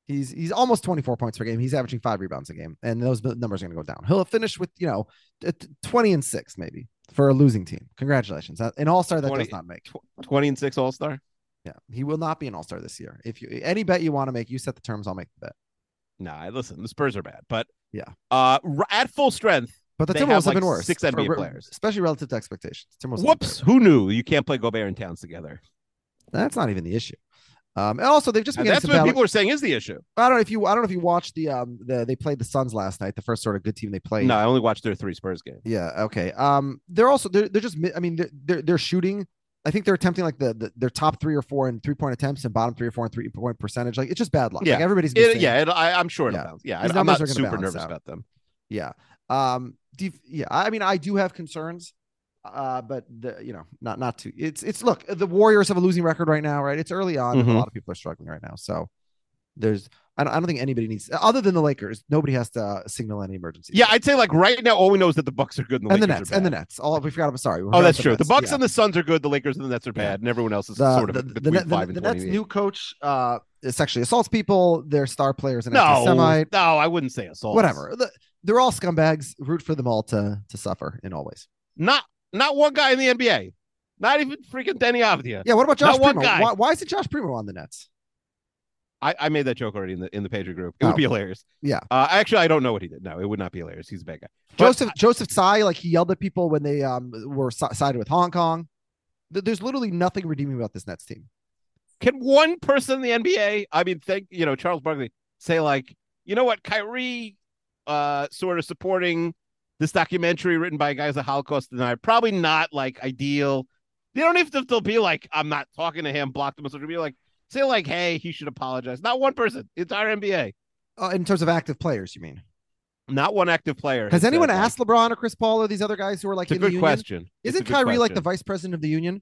B: He's he's almost 24 points per game. He's averaging five rebounds a game, and those numbers are going to go down. He'll finish with you know t- t- 20 and six maybe for a losing team. Congratulations, an All Star that
C: 20
B: does not make.
C: 20 and 6 all star.
B: Yeah, he will not be an All Star this year. If you any bet you want to make, you set the terms. I'll make the bet.
C: Nah, listen, the Spurs are bad, but
B: Yeah.
C: uh, at full strength.
B: But the Timberwolves
C: have,
B: have,
C: like,
B: been worse.
C: Six
B: for-
C: NBA
B: re-
C: players.
B: especially relative to expectations. Timberwolves
C: Whoops! Who knew you can't play Gobert and Towns together?
B: That's not even the issue. Um, and also they've just been
C: that's what people are saying is the issue.
B: I don't know if you I don't know if you watched the um the they played the Suns last night, the first sort of good team they played.
C: No, I only watched their three Spurs game.
B: Yeah. Okay. Um, they're also they're they're just I mean they're they're, they're shooting. I think they're attempting like the, the their top three or four in three point attempts and bottom three or four in three point percentage. Like it's just bad luck.
C: Yeah,
B: Like everybody's
C: It- yeah, it, I, I'm sure
B: Yeah.
C: Yeah, I, I'm
B: numbers
C: not super nervous
B: out.
C: about them.
B: Yeah. Um. def- yeah. I mean, I do have concerns. Uh, but the you know not not too. It's it's look the Warriors have a losing record right now, right? It's early on. and
C: Mhm.
B: A lot of people are struggling right now. So there's I don't, I don't think anybody needs other than the Lakers. Nobody has to signal any emergency.
C: Yeah, I'd say like right now, all we know is that the Bucks are good and the
B: and the Nets and the. Nets. All we forgot. I'm sorry.
C: Oh, that's
B: the
C: true. The. Bucks
B: Yeah.
C: and the Suns are good. The Lakers and the Nets are bad, and everyone else is
B: the,
C: sort of
B: the,
C: between
B: the,
C: five
B: the,
C: and
B: the Nets' new coach uh sexually assaults people. Their star players and
C: no,
B: anti-Semite.
C: no, I wouldn't say assault.
B: Whatever. The- they're all scumbags. Root for them all to to suffer in all ways.
C: Not not one guy in the NBA. Not even freaking Deni Avdija.
B: Yeah. What about Josh
C: Not one
B: Primo?
C: guy.
B: Why, why is it Josh Primo on the Nets?
C: I, I made that joke already in the in the Patreon group. It
B: Oh.
C: would be hilarious.
B: Yeah.
C: Uh, actually, I don't know what he did. No, it would not be hilarious. He's a bad guy. But-
B: Joseph Joseph Tsai, like he yelled at people when they um were si- sided with Hong Kong. There's literally nothing redeeming about this Nets team.
C: Can one person in the NBA, I mean, think you know Charles Barkley, say like, you know what, Kyrie, uh, sort of supporting this documentary written by a guy who's a Holocaust denier, probably not like ideal. They don't even have to be like, I'm not talking to him, block them, or something. Be like, say like, hey, he should apologize. Not one person, entire NBA,
B: Uh, in terms of active players, you mean?
C: not one active player.
B: Has
C: said,
B: anyone asked LeBron or Chris Paul or these other guys who are like
C: It's a
B: in the
C: good
B: union?
C: question.
B: Isn't Kyrie like the vice president of the union?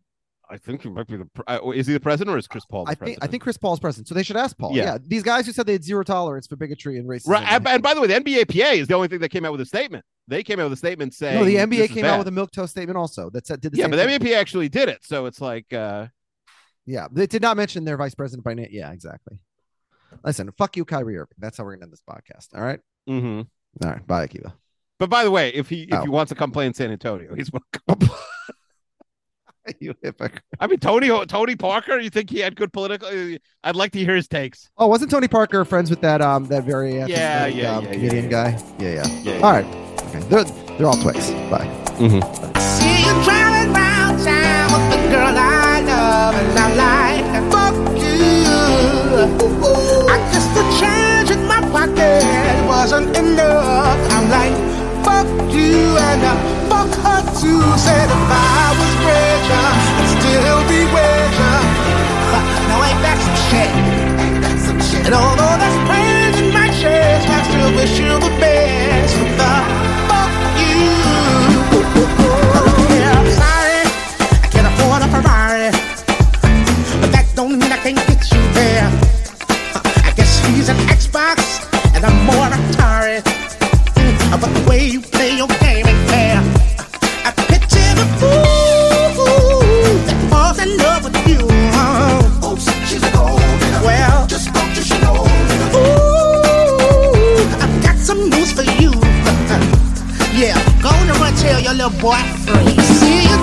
C: I think he might be the. uh, Is he the president or is Chris Paul? The
B: I think
C: president?
B: I think Chris Paul's president. So they should ask Paul.
C: Yeah.
B: Yeah. These guys who said they had zero tolerance for bigotry and racism.
C: Right, and, and by the way, the NBAPA is the only thing that came out with a statement. They came out with a statement saying
B: no, the NBA came out with a milk toast statement also that said did the
C: yeah, but the
B: thing.
C: NBAPA actually did it, so it's like uh
B: Yeah, they did not mention their vice president by name. Yeah, exactly. Listen, fuck you, Kyrie Irving. That's how we're gonna end this podcast. All right.
C: mhm.
B: All right. Bye, Akiva.
C: But by the way, if he if
B: Oh.
C: he wants to come play in San Antonio, he's welcome. [laughs] [laughs]
B: you hypocrite.
C: I mean, Tony Tony Parker. You think he had good political? I'd like to hear his takes.
B: Oh, wasn't Tony Parker friends with that um that very
C: Yeah,
B: anti-Semitic,
C: yeah,
B: um,
C: yeah,
B: comedian
C: yeah,
B: guy? Yeah, yeah.
C: Yeah,
B: All right. Okay. They're they're all twix. Bye.
F: See you driving round town with the girl I love, and I'm like, fuck you. I guess the change in my pocket wasn't enough. I'm like, fuck you, and uh, cut to said if I was richer, I'd still be richer. [laughs] Now ain't that some shit? Ain't that some shit? And although that's pain in my chest, I still wish you the best. For the fuck you. Oh, yeah, I'm sorry. I can't afford a Ferrari, but that don't mean I can't get you there. I guess he's an Xbox, and I'm more Atari. But the way you play your game ain't fair. Little boy free.